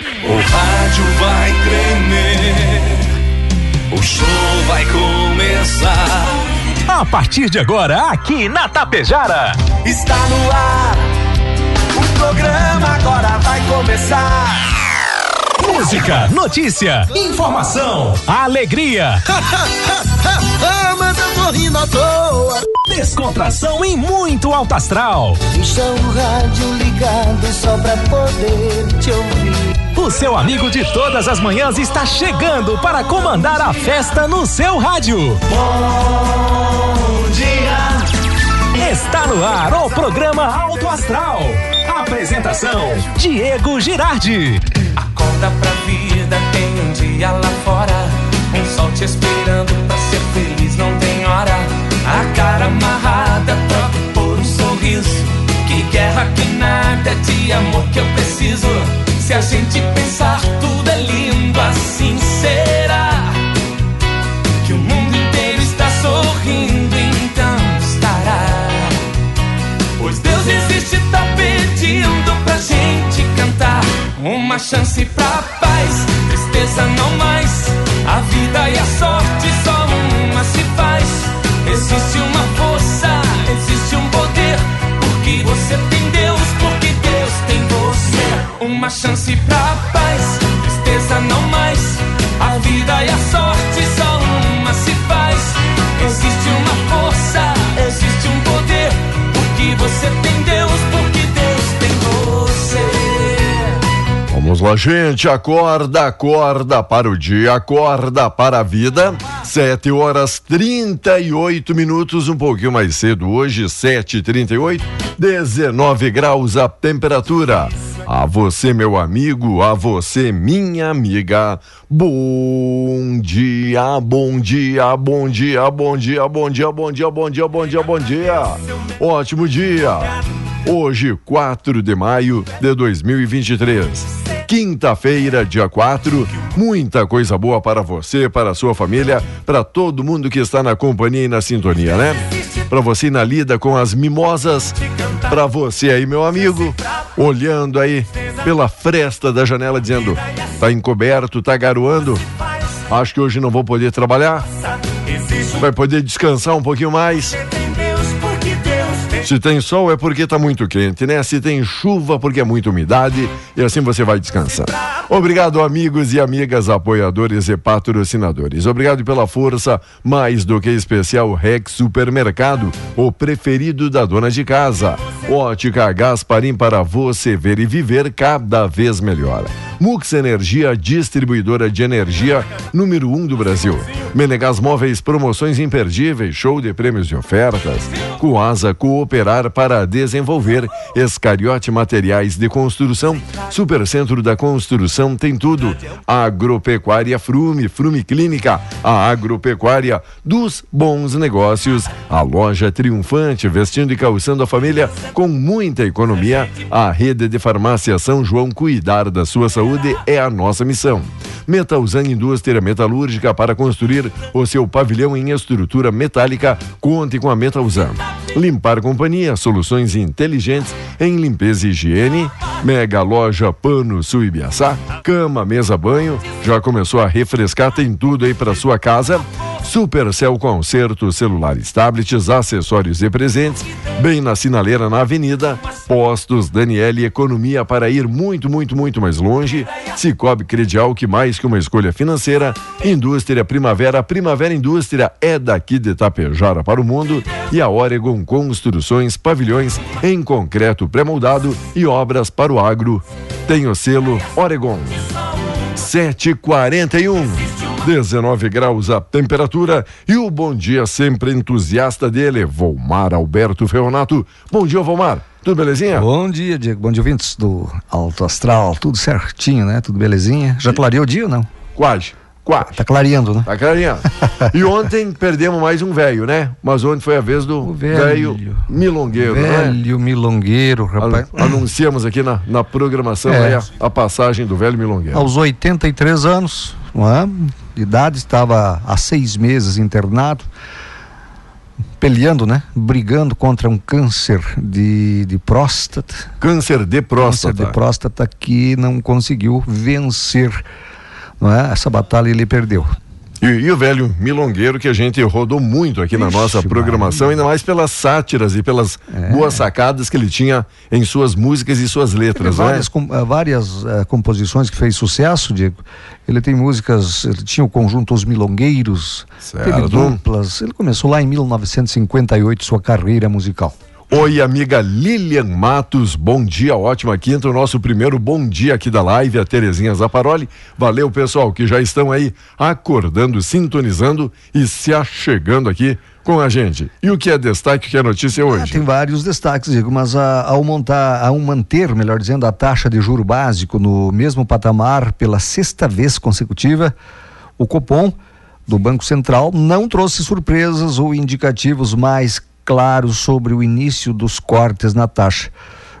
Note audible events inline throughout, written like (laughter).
O rádio vai tremer, o show vai começar. A partir de agora, aqui na Tapejara. Está no ar, o programa agora vai começar. Música, notícia, informação, alegria. (laughs) mas eu tô rindo à toa. Descontração e muito alto astral. Deixa o rádio ligado só pra poder te ouvir. O seu amigo de todas as manhãs está chegando para comandar a festa no seu rádio. Bom dia. Está no ar o programa Alto Astral. Apresentação: Diego Girardi. Acorda pra vida, tem um dia lá fora. Um sol te esperando pra ser feliz, não tem hora. A cara amarrada, troca por um sorriso. Que guerra, que nada de amor que eu preciso. Se a gente pensar, tudo é lindo, assim será. Que o mundo inteiro está sorrindo, então estará. Pois Deus existe, tá pedindo pra gente cantar. Uma chance pra paz, tristeza não mais. A vida e a sorte só uma se faz. Existe uma força, existe um poder. Porque você Uma chance pra paz, tristeza não mais. A vida e a sorte só uma se faz. Existe uma força, existe um poder. Porque você tem Deus, porque Deus tem você. Vamos lá, gente. Acorda, acorda para o dia, acorda para a vida. Sete horas 38 minutos, um pouquinho mais cedo hoje, sete e trinta e oito, 19 graus a temperatura. A você, meu amigo, a você, minha amiga. Bom dia, bom dia, bom dia, bom dia, bom dia, bom dia, bom dia, bom dia, bom dia. Ótimo dia. Hoje, 4 de maio de 2023. Quinta-feira, dia 4. Muita coisa boa para você, para a sua família, para todo mundo que está na companhia e na sintonia, né? Para você na lida com as mimosas, para você aí, meu amigo, olhando aí pela fresta da janela dizendo: tá encoberto, tá garoando. Acho que hoje não vou poder trabalhar. Vai poder descansar um pouquinho mais. Se tem sol é porque está muito quente, né? Se tem chuva porque é muita umidade e assim você vai descansar. Obrigado, amigos e amigas, apoiadores e patrocinadores. Obrigado pela força mais do que especial Rex Supermercado, o preferido da dona de casa. Ótica Gasparim para você ver e viver cada vez melhor. Mux Energia, distribuidora de energia número 1 um do Brasil. Menegas Móveis, promoções imperdíveis, show de prêmios e ofertas. Coasa Cooperar para desenvolver. Escariote Materiais de Construção. Supercentro da Construção tem tudo. Agropecuária Frume, Frume Clínica. A agropecuária dos bons negócios. A loja triunfante, vestindo e calçando a família com muita economia. A rede de farmácia São João cuidar da sua saúde é a nossa missão. Metalzan Indústria Metalúrgica para construir o seu pavilhão em estrutura metálica, conte com a Metalzan. Limpar Companhia, soluções inteligentes em limpeza e higiene. Mega Loja Pano Sul Ibiaçá, cama, mesa, banho. Já começou a refrescar, tem tudo aí para sua casa. Supercell Concerto, celulares, tablets, acessórios e presentes. Bem na sinaleira na avenida. Postos Daniele Economia para ir muito, muito, muito mais longe. Cicobi Credial, que mais que uma escolha financeira. Indústria Primavera, Primavera Indústria é daqui de Tapejara para o mundo. E a Oregon Construções, pavilhões em concreto pré-moldado e obras para o agro. Tem o selo Oregon. 741. 19 graus a temperatura e o bom dia sempre entusiasta dele, Volmar Alberto Ferronato. Bom dia, Volmar. Tudo belezinha? Bom dia, Diego. Bom dia, ouvintes do Alto Astral. Tudo certinho, né? Tudo belezinha. Já clareou o dia ou não? Quase. Quase. Tá clareando, né? Tá clareando. (laughs) e ontem perdemos mais um velho, né? Mas ontem foi a vez do velho milongueiro, né? Velho milongueiro, rapaz. Anu- Anunciamos aqui na, na programação É. a, a passagem do velho milongueiro. Aos 83 anos, não é? De idade, estava há seis meses internado. peleando, né? Brigando contra um câncer de, de próstata. Câncer de próstata. Câncer de próstata que não conseguiu vencer. Não é? Essa batalha ele perdeu. E, e, o velho milongueiro que a gente rodou muito aqui Ixi, na nossa programação, Maria. ainda mais pelas sátiras e pelas é. boas sacadas que ele tinha em suas músicas e suas letras, Teve várias, com, eh, várias uh, composições que fez sucesso, Diego. Ele tem músicas, ele tinha o conjunto Os Milongueiros, certo. teve duplas. Ele começou lá em 1958 sua carreira musical. Oi, amiga Lilian Matos, bom dia, ótima quinta, o nosso primeiro bom dia aqui da live, a Terezinha Zaparoli. Valeu, pessoal, que já estão aí acordando, sintonizando e se achegando aqui com a gente. E o que é destaque, o que é notícia hoje? Ah, tem vários destaques, Diego, mas a, ao montar, ao manter, melhor dizendo, a taxa de juro básico no mesmo patamar pela sexta vez consecutiva, o Copom do Banco Central não trouxe surpresas ou indicativos mais claro sobre o início dos cortes na taxa,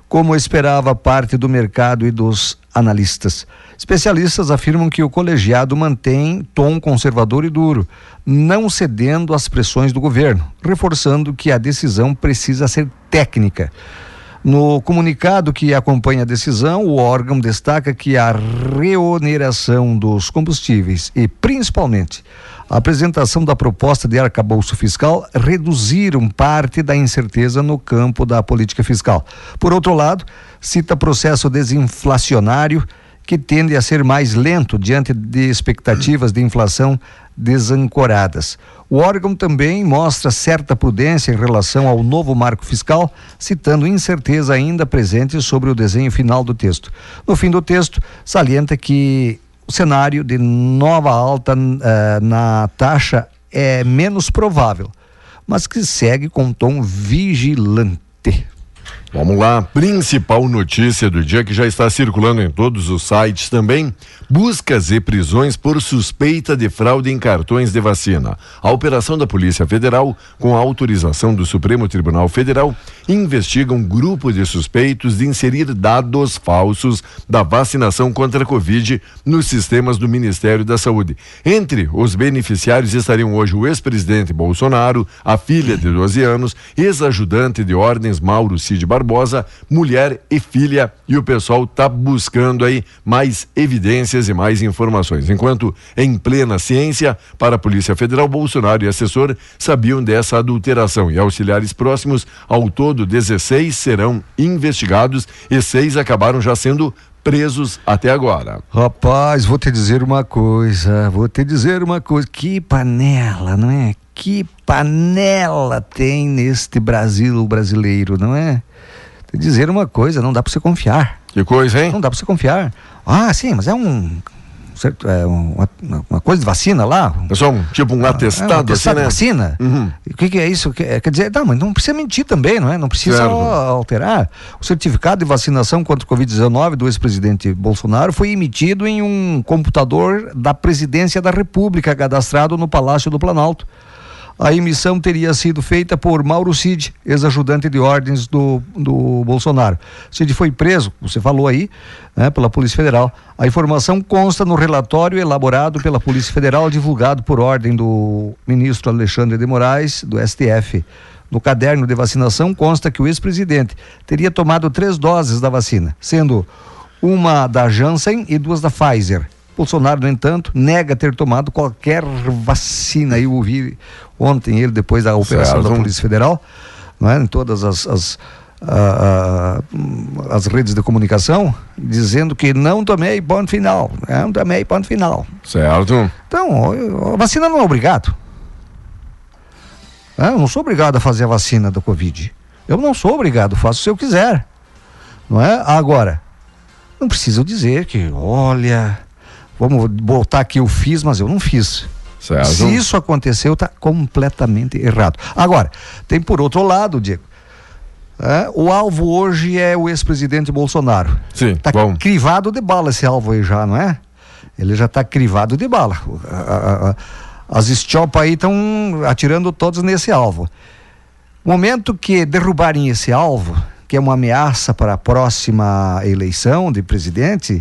como esperava parte do mercado e dos analistas. Especialistas afirmam que o colegiado mantém tom conservador e duro, não cedendo às pressões do governo, reforçando que a decisão precisa ser técnica. No comunicado que acompanha a decisão, o órgão destaca que a reoneração dos combustíveis e, principalmente, a apresentação da proposta de arcabouço fiscal reduziram parte da incerteza no campo da política fiscal. Por outro lado, cita processo desinflacionário que tende a ser mais lento diante de expectativas de inflação desancoradas. O órgão também mostra certa prudência em relação ao novo marco fiscal, citando incerteza ainda presente sobre o desenho final do texto. No fim do texto, salienta que o cenário de nova alta uh, na taxa é menos provável, mas que segue com tom vigilante. Vamos lá, principal notícia do dia que já está circulando em todos os sites também. Buscas e prisões por suspeita de fraude em cartões de vacina. A operação da Polícia Federal, com a autorização do Supremo Tribunal Federal, investiga um grupo de suspeitos de inserir dados falsos da vacinação contra a Covid nos sistemas do Ministério da Saúde. Entre os beneficiários estariam hoje o ex-presidente Bolsonaro, a filha de 12 anos, ex-ajudante de ordens Mauro Cid Barbosa Barbosa, mulher e filha, e o pessoal está buscando aí mais evidências e mais informações. Enquanto em plena ciência, para a Polícia Federal, Bolsonaro e assessor sabiam dessa adulteração e auxiliares próximos, ao todo 16 serão investigados e seis acabaram já sendo presos até agora. Rapaz, vou te dizer uma coisa, vou te dizer uma coisa, que panela, não é? Que panela tem neste Brasil brasileiro, não é? Dizer uma coisa, não dá para você confiar. Que coisa, hein? Não dá para você confiar. Ah, sim, mas é um certo, é uma, uma, coisa de vacina lá. É só um, tipo um atestado, é um atestado assim, né? vacina. Uhum. O que, que, é isso? Quer dizer, não, mas não precisa mentir também, não é? Não precisa alterar. O certificado de vacinação contra o Covid-19 do ex-presidente Bolsonaro foi emitido em um computador da presidência da República, cadastrado no Palácio do Planalto. A emissão teria sido feita por Mauro Cid, ex-ajudante de ordens do, do Bolsonaro. Cid foi preso, você falou aí, né, pela Polícia Federal. A informação consta no relatório elaborado pela Polícia Federal, divulgado por ordem do ministro Alexandre de Moraes, do STF. No caderno de vacinação consta que o ex-presidente teria tomado três doses da vacina, sendo uma da Janssen e duas da Pfizer. Bolsonaro, no entanto, nega ter tomado qualquer vacina. Eu ouvi ontem ele, depois da operação certo. da Polícia Federal, não é? em todas as, as, as redes de comunicação, dizendo que não tomei ponto final. Não tomei ponto final. Certo. Então, a vacina não é obrigado. Eu não sou obrigado a fazer a vacina da Covid. Eu não sou obrigado, faço se eu quiser. Não é? Agora, não preciso dizer que, olha, vamos botar aqui eu fiz, mas eu não fiz. Certo. Se isso aconteceu, está completamente errado. Agora, tem por outro lado, Diego. É, o alvo hoje é o ex-presidente Bolsonaro. Sim. Está crivado de bala esse alvo aí já, não é? Ele já está crivado de bala. As estiopas aí estão atirando todos nesse alvo. Momento que derrubarem esse alvo, que é uma ameaça para a próxima eleição de presidente,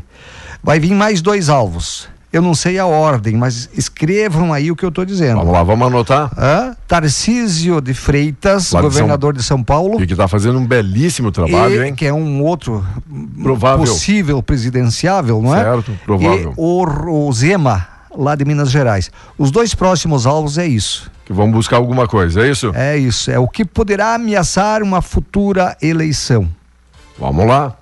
vai vir mais dois alvos. eu não sei a ordem, mas escrevam aí o que eu estou dizendo. Vamos lá, vamos anotar. Hã? Tarcísio de Freitas, de governador de São Paulo. E que está fazendo um belíssimo trabalho, e- hein? Que é um outro Provável. possível presidenciável, não é? Certo, provável. E o, o Zema, lá de Minas Gerais. Os dois próximos alvos é isso. Que vamos buscar alguma coisa, é isso? É isso. É o que poderá ameaçar uma futura eleição. Vamos lá.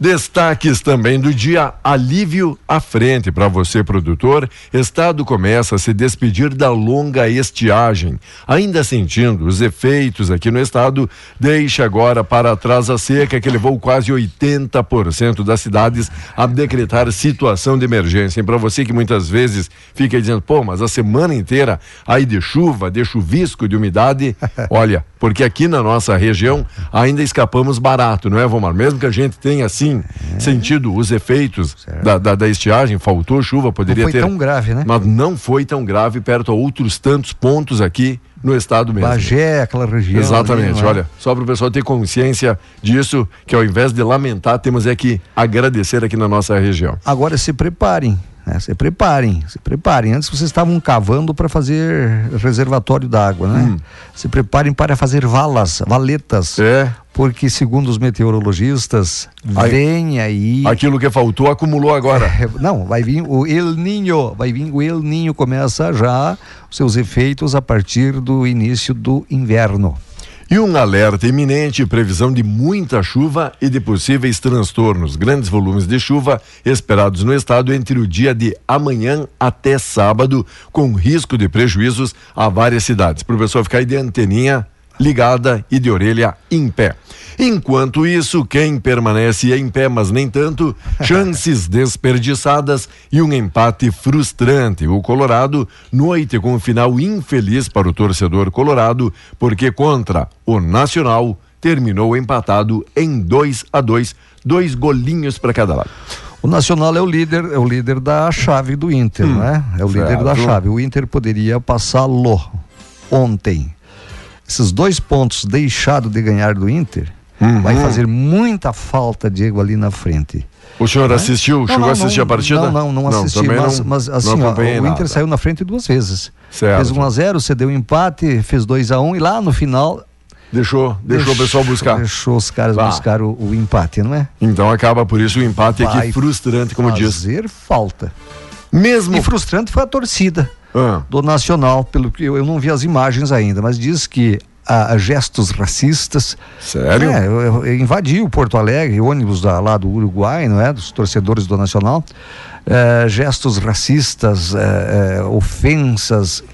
Destaques também do dia: alívio à frente para você, produtor. Estado começa a se despedir da longa estiagem. Ainda sentindo os efeitos aqui no estado, deixa agora para trás a seca que levou quase 80% das cidades a decretar situação de emergência. E para você que muitas vezes fica dizendo, pô, mas a semana inteira aí de chuva, de chuvisco, de umidade, (laughs) olha, porque aqui na nossa região ainda escapamos barato, não é, Vomar? Mesmo que a gente tenha, assim, sentido os efeitos da, da, da estiagem, faltou chuva, poderia foi ter. tão grave, né? Mas não foi tão grave perto a outros tantos pontos aqui no estado mesmo. Bagé, aquela região. Exatamente, ali, não é? olha, só para o pessoal ter consciência disso, que ao invés de lamentar, temos é que agradecer aqui na nossa região. Agora se preparem, né? Se preparem, se preparem. Antes vocês estavam cavando para fazer reservatório d'água, né? Se preparem para fazer valas, valetas. Hum. É, Porque, segundo os meteorologistas, Aí- vem aí. aquilo que faltou acumulou agora. (laughs) É, Não, vai vir o El Ninho, vai vir o El Ninho começa já os seus efeitos a partir do início do inverno. E um alerta iminente, previsão de muita chuva e de possíveis transtornos. Grandes volumes de chuva esperados no estado entre o dia de amanhã até sábado, com risco de prejuízos a várias cidades. Pessoal ficar aí de anteninha ligada e de orelha em pé. Enquanto isso, quem permanece em pé, mas nem tanto, (laughs) chances desperdiçadas e um empate frustrante. O Colorado, noite com um final infeliz para o torcedor colorado, porque contra o Nacional terminou empatado em 2 a 2 dois golinhos para cada lado. O Nacional é o líder, é o líder da chave do Inter, né? É o líder da certo. chave. O Inter poderia passá-lo ontem. Esses dois pontos deixado de ganhar do Inter vai fazer muita falta, Diego, ali na frente. O senhor assistiu, chegou a assistir a partida? Não, não, não assisti, mas, não- mas não assim, ó, o Inter nada. saiu na frente duas vezes. Certo. Fez 1 a 0 cedeu um empate, fez 2 a 1 e lá no final Deixou, deixou o pessoal buscar. Deixou os caras Vá. buscar o, o empate, não é? Então acaba por isso o empate aqui Vai frustrante, como diz. Fazer falta. Mesmo. E frustrante foi a torcida. Ah, do Nacional, pelo que eu, eu não vi as imagens ainda, mas diz que há gestos racistas. sério? É, eu, eu- eu invadi o Porto Alegre, ônibus da, lá do Uruguai, não é? Dos torcedores do Nacional. É, gestos racistas, é, é, ofensas,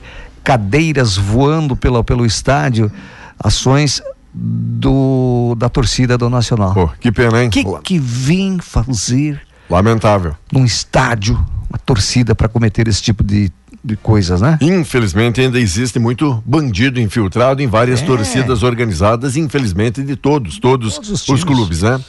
cadeiras voando pelo, pelo estádio, ações do, da torcida do Nacional. Pô, que pena, hein? O que, que vem fazer Lamentável. num estádio uma torcida para cometer esse tipo de, de coisas, né? Infelizmente ainda existe muito bandido infiltrado em várias É. torcidas organizadas, infelizmente de todos, todos, Todos os os, clubes, né?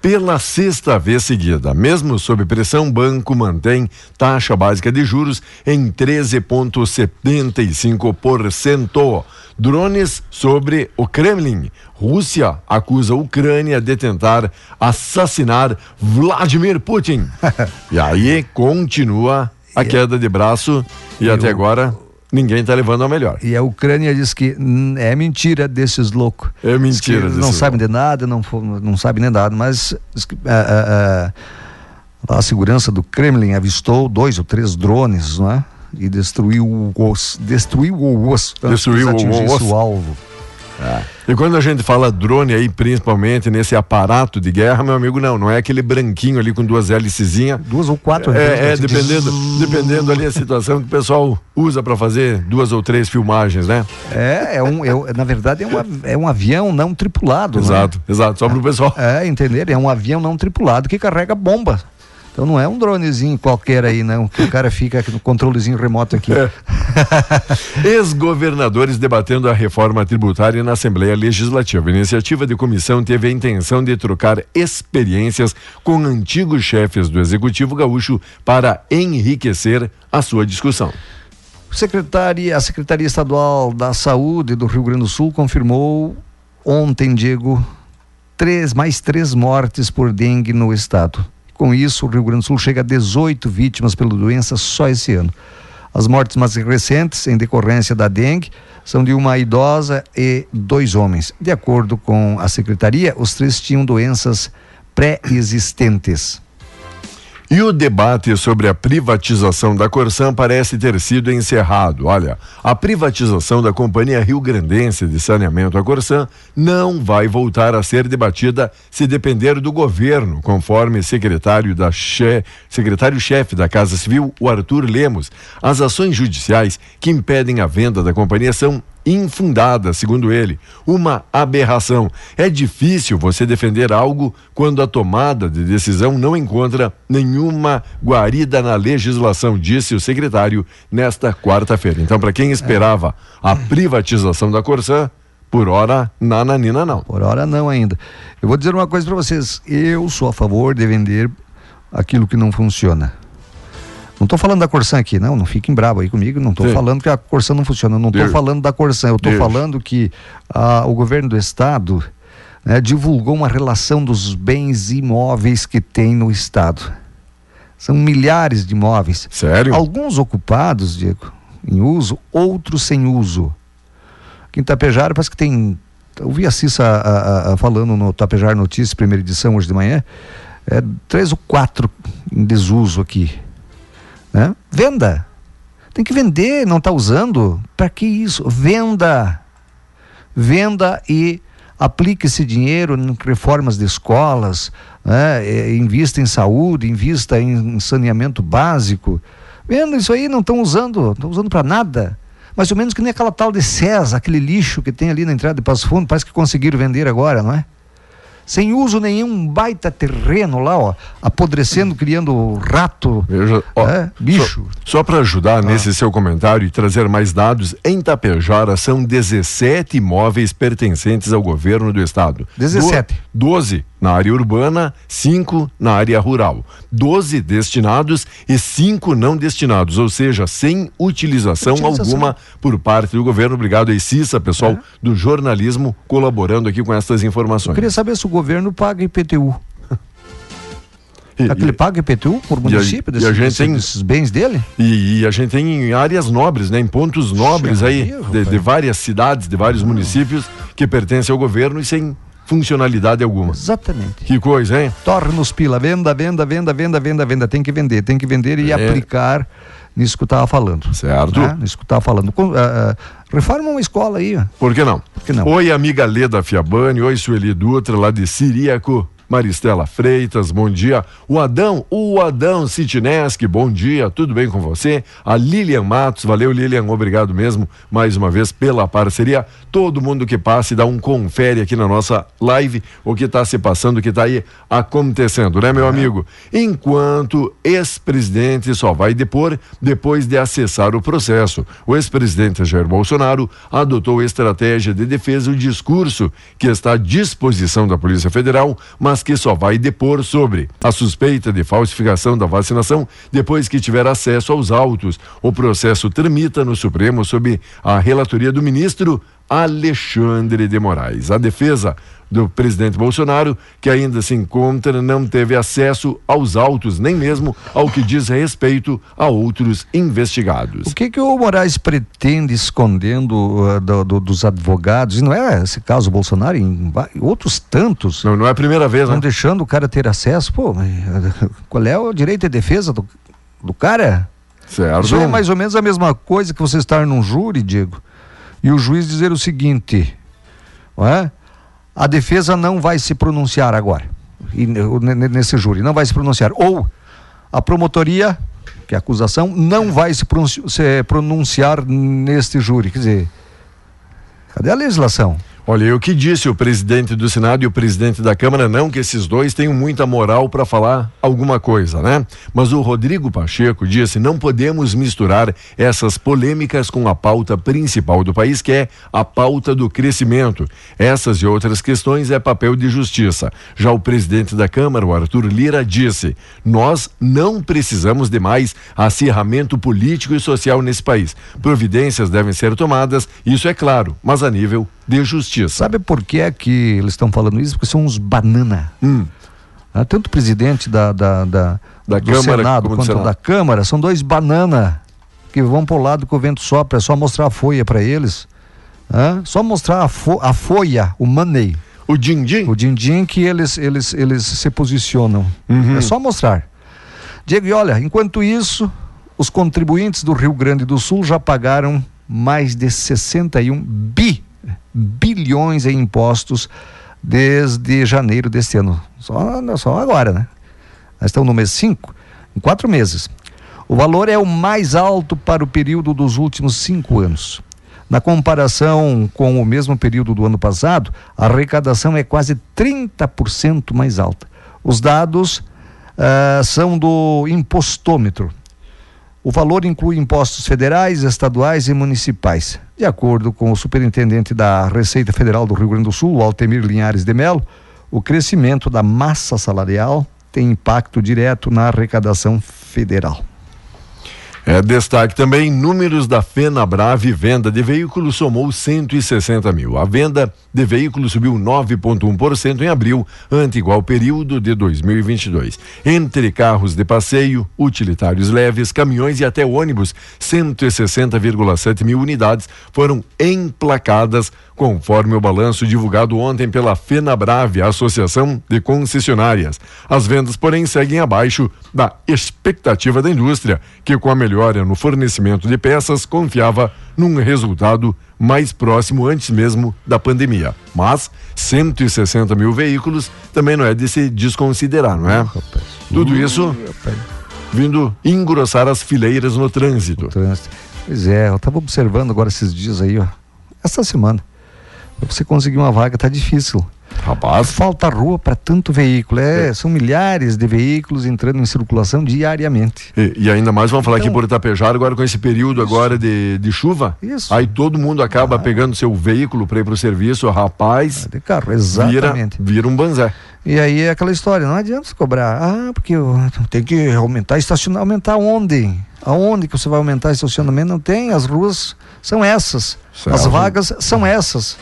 Pela sexta vez seguida, mesmo sob pressão, banco mantém taxa básica de juros em 13,75%. Drones sobre o Kremlin. Rússia acusa a Ucrânia de tentar assassinar Vladimir Putin. (laughs) e aí continua a queda de braço e até agora ninguém está levando a melhor. E a Ucrânia diz que é mentira desses loucos. É mentira não desses sabem de nada, não, não sabem nem nada, mas ah, ah, ah, a segurança do Kremlin avistou dois ou três drones, não é? E destruiu os, destruiu o osso Destruiu de o osso. o alvo. E quando a gente fala drone aí, principalmente nesse aparato de guerra, meu amigo, não, não é aquele branquinho ali com duas hélicezinhas. Duas ou quatro. É, é assim, dependendo, dependendo ali a situação que o pessoal usa para fazer duas ou três filmagens, né? É, é um, é, na verdade é um, é um avião não tripulado. não é? Exato, exato, só para o pessoal. É, entender? É um avião não tripulado que carrega bomba. Então não é um dronezinho qualquer aí, não. Que o cara fica no controlezinho remoto aqui. É. (laughs) Ex-governadores debatendo a reforma tributária na Assembleia Legislativa. A iniciativa de comissão teve a intenção de trocar experiências com antigos chefes do Executivo Gaúcho para enriquecer a sua discussão. Secretaria, a Secretaria Estadual da Saúde do Rio Grande do Sul confirmou ontem, Diego, três, mais três mortes por dengue no estado. Com isso, o Rio Grande do Sul chega a 18 vítimas pela doença só esse ano. As mortes mais recentes, em decorrência da dengue, são de uma idosa e dois homens. De acordo com a secretaria, os três tinham doenças pré-existentes. E o debate sobre a privatização da Corsan parece ter sido encerrado. Olha, a privatização da Companhia Rio Grandense de Saneamento, a Corsan, não vai voltar a ser debatida se depender do governo, conforme secretário da che... secretário-chefe da Casa Civil, o Arthur Lemos. As ações judiciais que impedem a venda da companhia são infundada, segundo ele, uma aberração. É difícil você defender algo quando a tomada de decisão não encontra nenhuma guarida na legislação, disse o secretário nesta quarta-feira. Então, para quem esperava a privatização da Corsã, por hora, nananina não. Por hora não ainda. Eu vou dizer uma coisa para vocês. Eu sou a favor de vender aquilo que não funciona. Não estou falando da Corsan aqui, não, não fiquem bravo aí comigo, não estou falando que a Corsan não funciona, não estou falando da Corsan, eu estou falando que ah, o governo do estado né, divulgou uma relação dos bens imóveis que tem no estado. São milhares de imóveis. Sério? Alguns ocupados, Diego, em uso, outros sem uso. Aqui em Tapejara parece que tem. Eu vi a Cissa a, a, a, falando no Tapejar Notícias, primeira edição, hoje de manhã. É, três ou quatro em desuso aqui. Né? Venda. Tem que vender, não está usando. Para que isso? Venda. Venda e aplique esse dinheiro em reformas de escolas, né? invista em saúde, invista em saneamento básico. Venda isso aí, não estão usando, não estão usando para nada. Mais ou menos que nem aquela tal de César, aquele lixo que tem ali na entrada de Passo Fundo, parece que conseguiram vender agora, não é? Sem uso nenhum, baita terreno lá, ó, apodrecendo, criando rato, ó, é, bicho. Só, só para ajudar ah. nesse seu comentário e trazer mais dados, em Tapejara são 17 imóveis pertencentes ao governo do estado. 17. Do, 12 na área urbana, 5 na área rural. 12 destinados e 5 não destinados, ou seja, sem utilização, utilização. alguma por parte do governo. Obrigado aí, Cissa, pessoal é. do jornalismo, colaborando aqui com essas informações. Eu queria saber se o governo paga IPTU. E, Aquele paga IPTU por município e a, desses, tem, desses bens dele? E, e, a gente tem áreas nobres, né? Em pontos nobres aí, de, de, várias cidades, de vários municípios que pertencem ao governo e sem funcionalidade alguma. Exatamente. Que coisa, hein? Torna-nos pila, venda, venda, venda, venda, venda, venda. Tem que vender, tem que vender e é. aplicar nisso que eu estava falando. Certo. Né? Nisso que eu estava falando. Uh, uh, reforma uma escola aí. Por que não? Por que não? Oi, amiga Leda Fiabani, oi, Sueli Dutra, lá de Siriaco. Maristela Freitas, bom dia. O Adão, o Adão Citineschi, bom dia, tudo bem com você? A Lilian Matos, valeu Lilian, obrigado mesmo mais uma vez pela parceria. Todo mundo que passa e dá um confere aqui na nossa live o que está se passando, o que está aí acontecendo, né, meu é. amigo? Enquanto ex-presidente só vai depor depois de acessar o processo. O ex-presidente Jair Bolsonaro adotou estratégia de defesa, o discurso que está à disposição da Polícia Federal, mas mas que só vai depor sobre a suspeita de falsificação da vacinação depois que tiver acesso aos autos. O processo tramita no Supremo sob a relatoria do ministro Alexandre de Moraes. A defesa do presidente Bolsonaro, que ainda se encontra, não teve acesso aos autos, nem mesmo ao que diz respeito a outros investigados. O que que o Moraes pretende escondendo uh, do, do, dos advogados? E não é esse caso Bolsonaro, em, outros tantos. Não, não é a primeira vez, não né? deixando o cara ter acesso. Pô, qual é o direito de defesa do, do cara? Certo. Isso é mais ou menos a mesma coisa que você estar num júri, Diego e o juiz dizer o seguinte: é? A defesa não vai se pronunciar agora, nesse júri, não vai se pronunciar. Ou a promotoria, que é a acusação, não vai se pronunciar neste júri. Quer dizer, cadê a legislação? Olha, o que disse o presidente do Senado e o presidente da Câmara, não que esses dois tenham muita moral para falar alguma coisa, né? Mas o Rodrigo Pacheco disse: não podemos misturar essas polêmicas com a pauta principal do país, que é a pauta do crescimento. Essas e outras questões é papel de justiça. Já o presidente da Câmara, o Arthur Lira, disse: nós não precisamos de mais acirramento político e social nesse país. Providências devem ser tomadas, isso é claro, mas a nível de justiça. Sabe por que é que eles estão falando isso? Porque são uns banana. Hum. Ah, tanto o presidente da, da, da, Da do Câmara Senado quanto Senado. da Câmara são dois banana que vão pro lado que o vento sopra, é só mostrar a folha para eles. Hã? Só mostrar a, fo a folha, o money, O din-din? o din-din que eles, eles, eles se posicionam. É só mostrar. Diego, e olha, enquanto isso, os contribuintes do Rio Grande do Sul já pagaram mais de 61 bi, bilhões em impostos desde janeiro deste ano. Só, só agora, né? Nós estamos no mês 5, em quatro meses. O valor é o mais alto para o período dos últimos cinco anos. Na comparação com o mesmo período do ano passado, a arrecadação é quase 30% mais alta. Os dados ah, são do impostômetro. O valor inclui impostos federais, estaduais e municipais. De acordo com o superintendente da Receita Federal do Rio Grande do Sul, Altemir Linhares de Melo, o crescimento da massa salarial tem impacto direto na arrecadação federal. É destaque também, números da FenaBrave venda de veículos somou 160 mil. A venda de veículos subiu 9,1% em abril, ante igual período de 2022. Entre carros de passeio, utilitários leves, caminhões e até ônibus, 160,7 mil unidades foram emplacadas, conforme o balanço divulgado ontem pela FenaBrave, a Associação de Concessionárias. As vendas, porém, seguem abaixo da expectativa da indústria, que com a melhora no fornecimento de peças confiava num resultado mais próximo antes mesmo da pandemia. Mas 160 mil veículos também não é de se desconsiderar, não é? Tudo isso vindo engrossar as fileiras no trânsito. trânsito. Pois é, eu estava observando agora esses dias aí, ó. Essa semana. Pra você conseguir uma vaga tá difícil. Rapaz, Falta rua para tanto veículo. É, São milhares de veículos entrando em circulação diariamente. E, e ainda mais vamos falar Então- aqui por Itapejara agora com esse período agora de, de chuva. Isso. Aí todo mundo acaba pegando seu veículo para ir pro serviço, rapaz, De carro, vira, exatamente. vira um banzé. E aí é aquela história, não adianta você cobrar. Ah, porque tem que aumentar estacionamento. Aumentar onde? Aonde que você vai aumentar estacionamento? Não tem, as ruas são essas. Certo. As vagas são essas.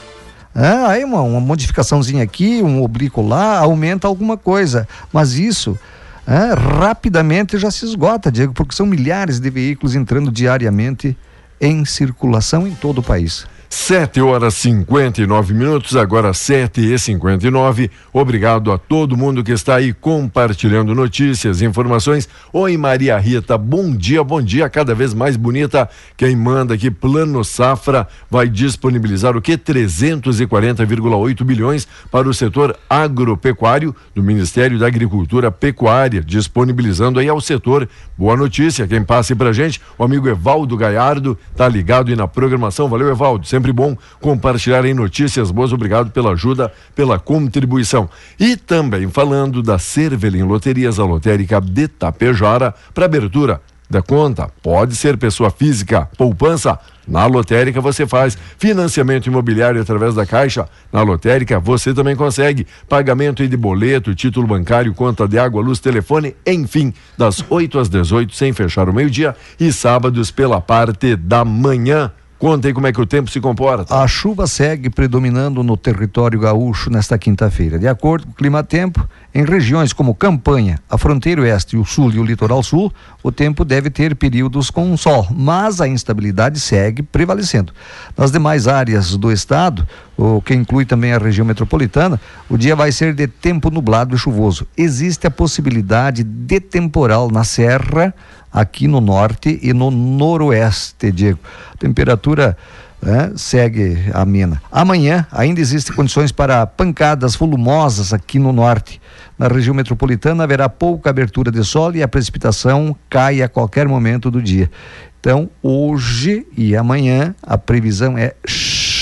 Ah, aí uma, uma modificaçãozinha aqui, um oblíquo lá, aumenta alguma coisa. Mas isso ah, rapidamente já se esgota, Diego, porque são milhares de veículos entrando diariamente em circulação em todo o país. 7 horas 59 minutos, agora 7 e 59 Obrigado a todo mundo que está aí compartilhando notícias, informações. Oi, Maria Rita, bom dia, bom dia, cada vez mais bonita. Quem manda aqui, Plano Safra, vai disponibilizar o que? 340,8 bilhões para o setor agropecuário do Ministério da Agricultura Pecuária, disponibilizando aí ao setor. Boa notícia, quem passe pra gente, o amigo Evaldo Gaiardo, tá ligado aí na programação. Valeu, Evaldo, sempre bom compartilhar aí notícias boas. Obrigado pela ajuda, pela contribuição. E também falando da Cervelim Loterias, a lotérica de Tapejara, para abertura da conta. Pode ser pessoa física, poupança. Na lotérica você faz financiamento imobiliário através da Caixa. Na lotérica você também consegue pagamento de boleto, título bancário, conta de água, luz, telefone, enfim, das 8 às 18 sem fechar o meio-dia e sábados pela parte da manhã. Conta aí como é que o tempo se comporta. A chuva segue predominando no território gaúcho nesta quinta-feira. De acordo com o clima-tempo, em regiões como Campanha, a fronteira oeste, o sul e o litoral sul, o tempo deve ter períodos com sol, mas a instabilidade segue prevalecendo. Nas demais áreas do estado, o que inclui também a região metropolitana, o dia vai ser de tempo nublado e chuvoso. Existe a possibilidade de temporal na serra, aqui no norte e no noroeste, Diego. Temperatura né, segue amena. Amanhã ainda existem condições para pancadas volumosas aqui no norte. Na região metropolitana haverá pouca abertura de sol e a precipitação cai a qualquer momento do dia. Então, hoje e amanhã a previsão é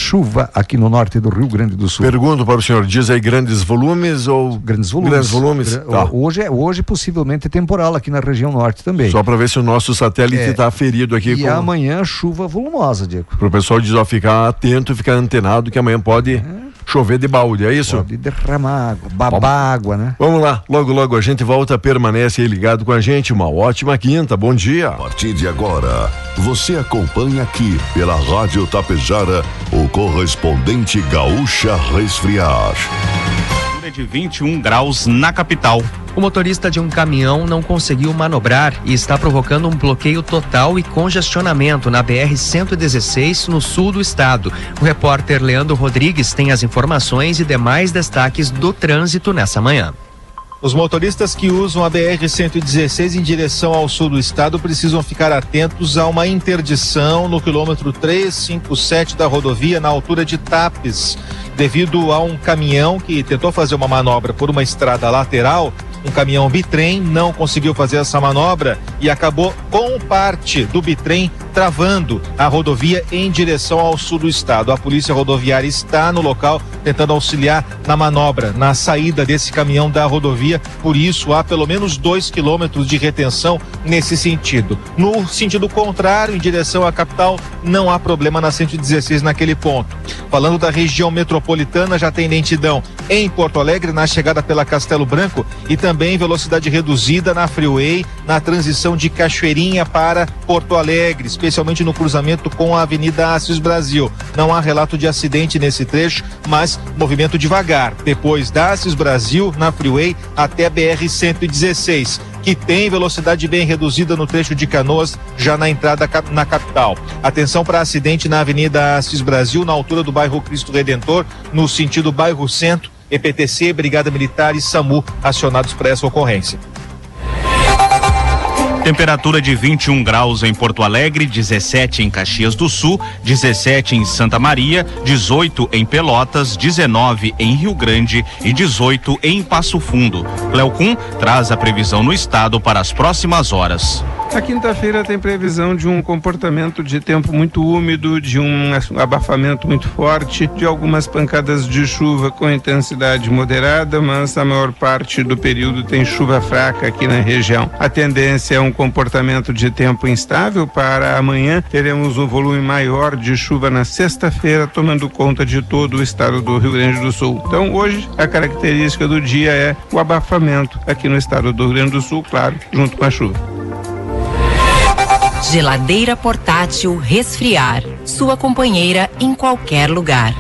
chuva aqui no norte do Rio Grande do Sul. Pergunto para o senhor, diz aí grandes volumes ou Grandes volumes. Grandes volumes. Tá. Hoje, é, hoje possivelmente temporal aqui na região norte também. Só para ver se o nosso satélite É. está ferido aqui. E com... amanhã chuva volumosa, Diego. Para o pessoal diz, ó, ficar atento, ficar antenado, que amanhã pode chover de balde, é isso? Pode derramar água, babar água, né? Vamos lá, logo logo a gente volta, permanece aí ligado com a gente. Uma ótima quinta, bom dia. A partir de agora, você acompanha aqui pela Rádio Tapejara o correspondente Gaúcha Resfriar. Temperatura de 21 graus na capital. O motorista de um caminhão não conseguiu manobrar e está provocando um bloqueio total e congestionamento na BR-116 no sul do estado. O repórter Leandro Rodrigues tem as informações e demais destaques do trânsito nessa manhã. Os motoristas que usam a BR-116 em direção ao sul do estado precisam ficar atentos a uma interdição no quilômetro 357 da rodovia, na altura de Tapes, devido a um caminhão que tentou fazer uma manobra por uma estrada lateral um caminhão bitrem não conseguiu fazer essa manobra e acabou com parte do bitrem travando a rodovia em direção ao sul do estado. A polícia rodoviária está no local tentando auxiliar na manobra, na saída desse caminhão da rodovia. Por isso, há pelo menos dois quilômetros de retenção nesse sentido. No sentido contrário, em direção à capital, não há problema na 116 naquele ponto. Falando da região metropolitana, já tem lentidão em Porto Alegre, na chegada pela Castelo Branco e também velocidade reduzida na Freeway, na transição de Cachoeirinha para Porto Alegre, especialmente no cruzamento com a Avenida Assis Brasil. Não há relato de acidente nesse trecho, mas movimento devagar. Depois da Assis Brasil, na Freeway, até a BR-116 que tem velocidade bem reduzida no trecho de Canoas, já na entrada na capital. Atenção para acidente na Avenida Assis Brasil, na altura do bairro Cristo Redentor, no sentido bairro Centro, EPTC, Brigada Militar e SAMU acionados para essa ocorrência. Temperatura de 21 graus em Porto Alegre, 17 em Caxias do Sul, 17 em Santa Maria, 18 em Pelotas, 19 em Rio Grande e 18 em Passo Fundo. Cleocum traz a previsão no estado para as próximas horas. A quinta-feira tem previsão de um comportamento de tempo muito úmido, de um abafamento muito forte, de algumas pancadas de chuva com intensidade moderada, mas a maior parte do período tem chuva fraca aqui na região. A tendência é um comportamento de tempo instável para amanhã. Teremos um volume maior de chuva na sexta-feira, tomando conta de todo o estado do Rio Grande do Sul. Então, hoje, a característica do dia é o abafamento aqui no estado do Rio Grande do Sul, claro, junto com a chuva. Geladeira portátil Resfriar. Sua companheira em qualquer lugar.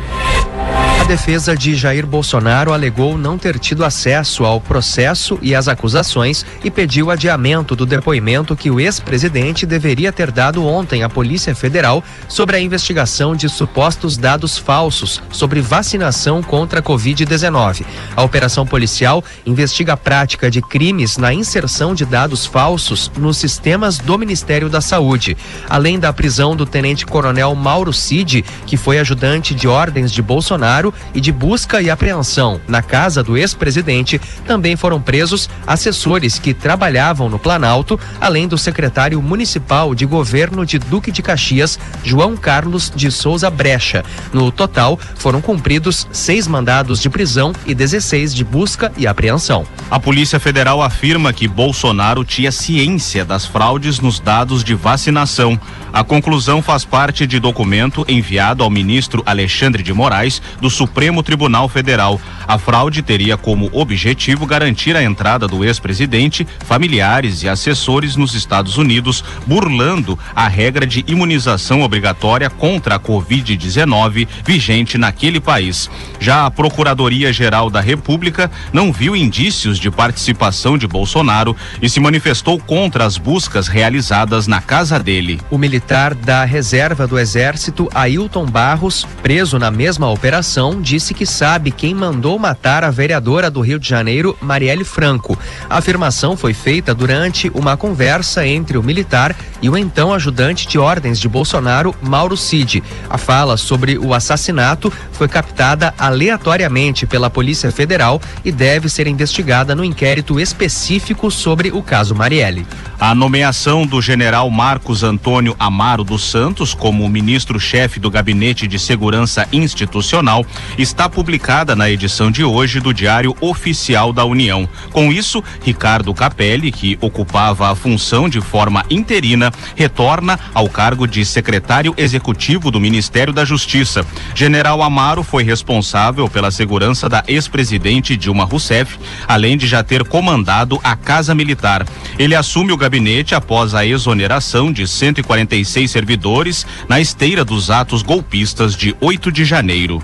A defesa de Jair Bolsonaro alegou não ter tido acesso ao processo e às acusações e pediu adiamento do depoimento que o ex-presidente deveria ter dado ontem à Polícia Federal sobre a investigação de supostos dados falsos sobre vacinação contra a Covid-19. A operação policial investiga a prática de crimes na inserção de dados falsos nos sistemas do Ministério da Saúde, além da prisão do tenente-coronel Mauro Cid, que foi ajudante de ordens de Bolsonaro e de busca e apreensão na casa do ex-presidente, também foram presos assessores que trabalhavam no Planalto, além do secretário municipal de governo de Duque de Caxias, João Carlos de Souza Brecha. No total, foram cumpridos seis mandados de prisão e 16 de busca e apreensão. A Polícia Federal afirma que Bolsonaro tinha ciência das fraudes nos dados de vacinação. A conclusão faz parte de documento enviado ao ministro Alexandre de Moraes do Supremo Tribunal Federal. A fraude teria como objetivo garantir a entrada do ex-presidente, familiares e assessores nos Estados Unidos, burlando a regra de imunização obrigatória contra a Covid-19 vigente naquele país. Já a Procuradoria-Geral da República não viu indícios de participação de Bolsonaro e se manifestou contra as buscas realizadas na casa dele. O militar da reserva do Exército, Ailton Barros, preso na mesma operação, disse que sabe quem mandou matar a vereadora do Rio de Janeiro, Marielle Franco. A afirmação foi feita durante uma conversa entre o militar e o então ajudante de ordens de Bolsonaro, Mauro Cid. A fala sobre o assassinato foi captada aleatoriamente pela Polícia Federal e deve ser investigada no inquérito específico sobre o caso Marielle. A nomeação do general Marcos Antônio Amaro dos Santos como ministro-chefe do Gabinete de Segurança Institucional está publicada na edição de hoje do Diário Oficial da União. Com isso, Ricardo Capelli, que ocupava a função de forma interina, retorna ao cargo de secretário executivo do Ministério da Justiça. General Amaro foi responsável pela segurança da ex-presidente Dilma Rousseff, além de já ter comandado a Casa Militar. Ele assume o gabinete após a exoneração de 146 servidores na esteira dos atos golpistas de 8 de janeiro.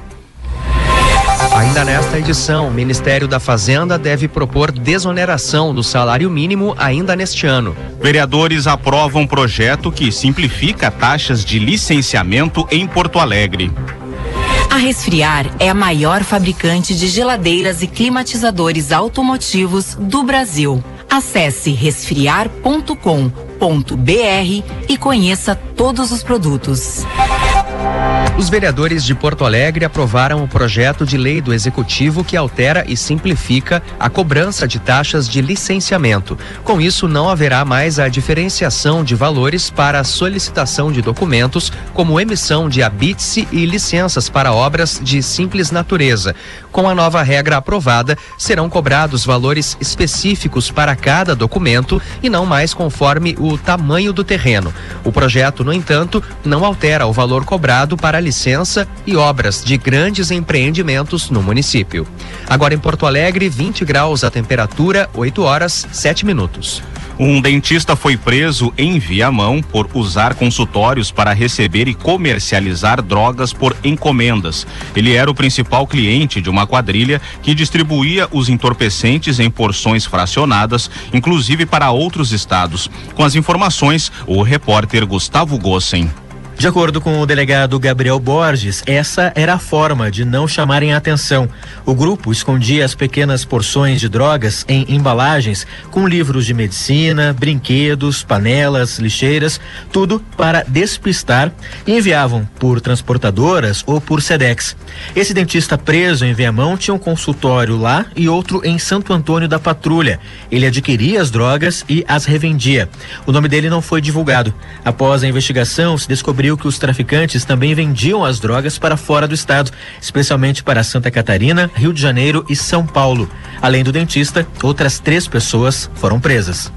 Ainda nesta edição, o Ministério da Fazenda deve propor desoneração do salário mínimo ainda neste ano. Vereadores aprovam projeto que simplifica taxas de licenciamento em Porto Alegre. A Resfriar é a maior fabricante de geladeiras e climatizadores automotivos do Brasil. Acesse resfriar.com.br e conheça todos os produtos. Os vereadores de Porto Alegre aprovaram o projeto de lei do Executivo que altera e simplifica a cobrança de taxas de licenciamento. Com isso, não haverá mais a diferenciação de valores para a solicitação de documentos, como emissão de habite e licenças para obras de simples natureza. Com a nova regra aprovada, serão cobrados valores específicos para cada documento e não mais conforme o tamanho do terreno. O projeto, no entanto, não altera o valor cobrado para a licença e obras de grandes empreendimentos no município. Agora em Porto Alegre, 20 graus a temperatura, 8 horas 7 minutos. Um dentista foi preso em Viamão por usar consultórios para receber e comercializar drogas por encomendas. Ele era o principal cliente de uma quadrilha que distribuía os entorpecentes em porções fracionadas, inclusive para outros estados. Com as informações, o repórter Gustavo Gossen. De acordo com o delegado Gabriel Borges, essa era a forma de não chamarem a atenção. O grupo escondia as pequenas porções de drogas em embalagens com livros de medicina, brinquedos, panelas, lixeiras, tudo para despistar e enviavam por transportadoras ou por SEDEX. Esse dentista preso em Viamão tinha um consultório lá e outro em Santo Antônio da Patrulha. Ele adquiria as drogas e as revendia. O nome dele não foi divulgado. Após a investigação, se descobriu que os traficantes também vendiam as drogas para fora do estado, especialmente para Santa Catarina, Rio de Janeiro e São Paulo. Além do dentista, outras três pessoas foram presas.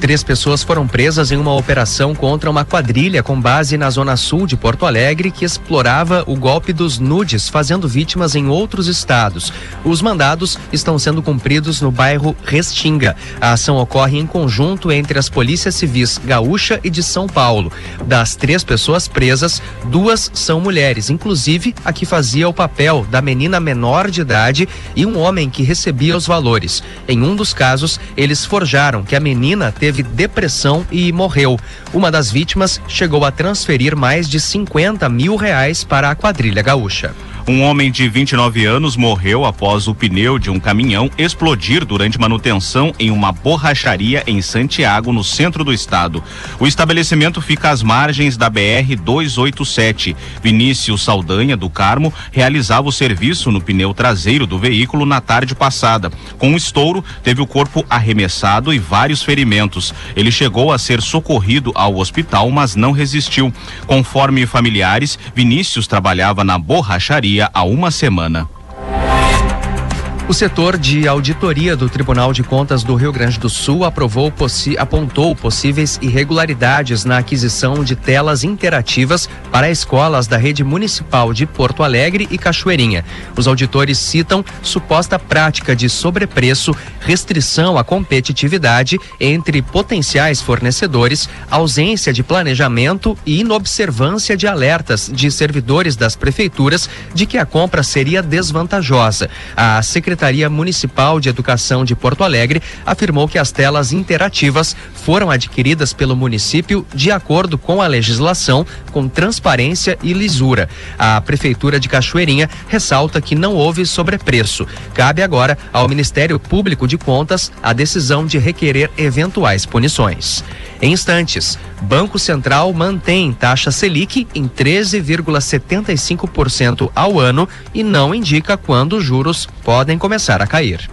Três pessoas foram presas em uma operação contra uma quadrilha com base na zona sul de Porto Alegre que explorava o golpe dos nudes, fazendo vítimas em outros estados. Os mandados estão sendo cumpridos no bairro Restinga. A ação ocorre em conjunto entre as polícias civis gaúcha e de São Paulo. Das três pessoas presas, duas são mulheres, inclusive a que fazia o papel da menina menor de idade e um homem que recebia os valores. Em um dos casos, eles forjaram que a menina teve teve depressão e morreu. Uma das vítimas chegou a transferir mais de 50 mil reais para a quadrilha gaúcha. Um homem de 29 anos morreu após o pneu de um caminhão explodir durante manutenção em uma borracharia em Santiago, no centro do estado. O estabelecimento fica às margens da BR 287. Vinícius Saldanha do Carmo realizava o serviço no pneu traseiro do veículo na tarde passada. Com um estouro, teve o corpo arremessado e vários ferimentos. Ele chegou a ser socorrido ao hospital, mas não resistiu. Conforme familiares, Vinícius trabalhava na borracharia há uma semana. O setor de auditoria do Tribunal de Contas do Rio Grande do Sul aprovou possi apontou possíveis irregularidades na aquisição de telas interativas para escolas da rede municipal de Porto Alegre e Cachoeirinha. Os auditores citam suposta prática de sobrepreço, restrição à competitividade entre potenciais fornecedores, ausência de planejamento e inobservância de alertas de servidores das prefeituras de que a compra seria desvantajosa. A Secretaria Secretaria Municipal de Educação de Porto Alegre afirmou que as telas interativas foram adquiridas pelo município de acordo com a legislação, com transparência e lisura. A Prefeitura de Cachoeirinha ressalta que não houve sobrepreço. Cabe agora ao Ministério Público de Contas a decisão de requerer eventuais punições. Em instantes, Banco Central mantém taxa Selic em 13,75% ao ano e não indica quando os juros podem começar a cair.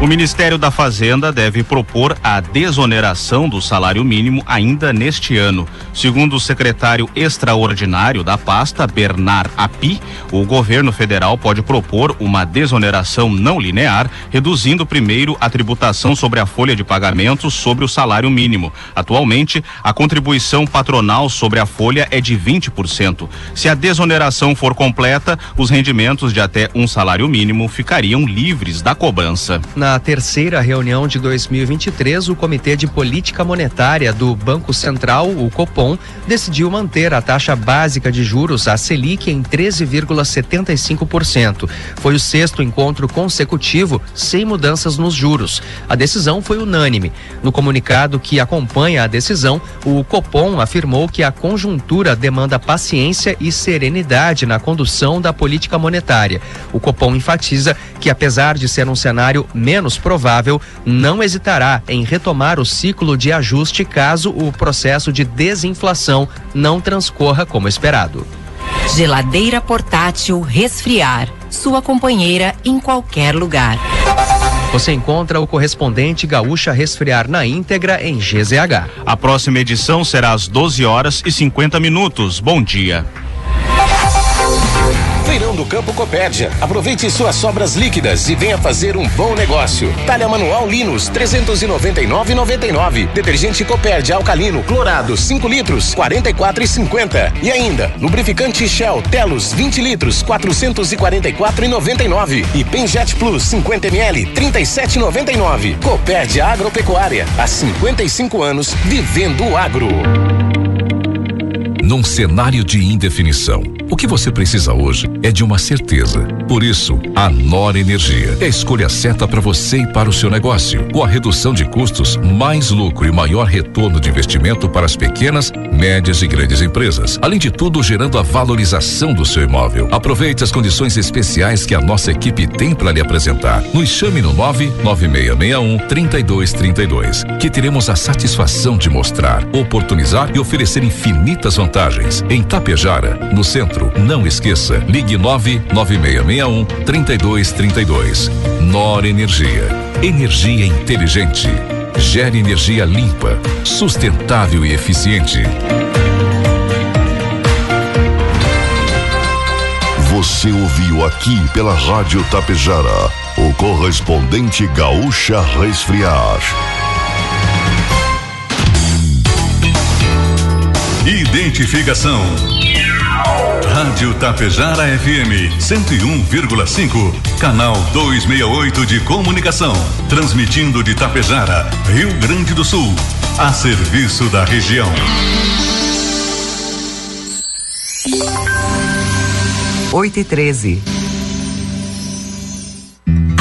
O Ministério da Fazenda deve propor a desoneração do salário mínimo ainda neste ano. Segundo o secretário extraordinário da pasta, Bernard Api, o governo federal pode propor uma desoneração não linear, reduzindo primeiro a tributação sobre a folha de pagamentos sobre o salário mínimo. Atualmente, a contribuição patronal sobre a folha é de 20%. Se a desoneração for completa, os rendimentos de até um salário mínimo ficariam livres da cobrança. Na na terceira reunião de 2023, o Comitê de Política Monetária do Banco Central, o Copom, decidiu manter a taxa básica de juros, a Selic, em 13,75%. Foi o sexto encontro consecutivo sem mudanças nos juros. A decisão foi unânime. No comunicado que acompanha a decisão, o Copom afirmou que a conjuntura demanda paciência e serenidade na condução da política monetária. O Copom enfatiza que, apesar de ser um cenário menos provável, não hesitará em retomar o ciclo de ajuste caso o processo de desinflação não transcorra como esperado. Geladeira portátil resfriar. Sua companheira em qualquer lugar. Você encontra o correspondente Gaúcha Resfriar na íntegra em GZH. A próxima edição será às 12 horas e 50 minutos. Bom dia. Feirão do Campo Copérdia. Aproveite suas sobras líquidas e venha fazer um bom negócio. Talha manual Linus 399,99. Detergente Copérdia alcalino clorado 5 litros 44,50. E ainda lubrificante Shell Telos 20 litros 444,99. E Penjet Plus 50 ml 37,99. Copérdia Agropecuária há 55 anos vivendo o agro. Num cenário de indefinição, o que você precisa hoje é de uma certeza. Por isso, a Nora Energia é a escolha certa para você e para o seu negócio. Com a redução de custos, mais lucro e maior retorno de investimento para as pequenas, médias e grandes empresas. Além de tudo, gerando a valorização do seu imóvel. Aproveite as condições especiais que a nossa equipe tem para lhe apresentar. Nos chame no 99661 3232, que teremos a satisfação de mostrar, oportunizar e oferecer infinitas vantagens. Em Tapejara, no centro, não esqueça, ligue 99661 3232. Nor Energia. Energia inteligente. Gere energia limpa, sustentável e eficiente. Você ouviu aqui pela Rádio Tapejara o correspondente Gaúcha Resfriar. Identificação. Rádio Tapejara FM 101,5, canal 268 de comunicação, transmitindo de Tapejara, Rio Grande do Sul, a serviço da região. Oito e treze.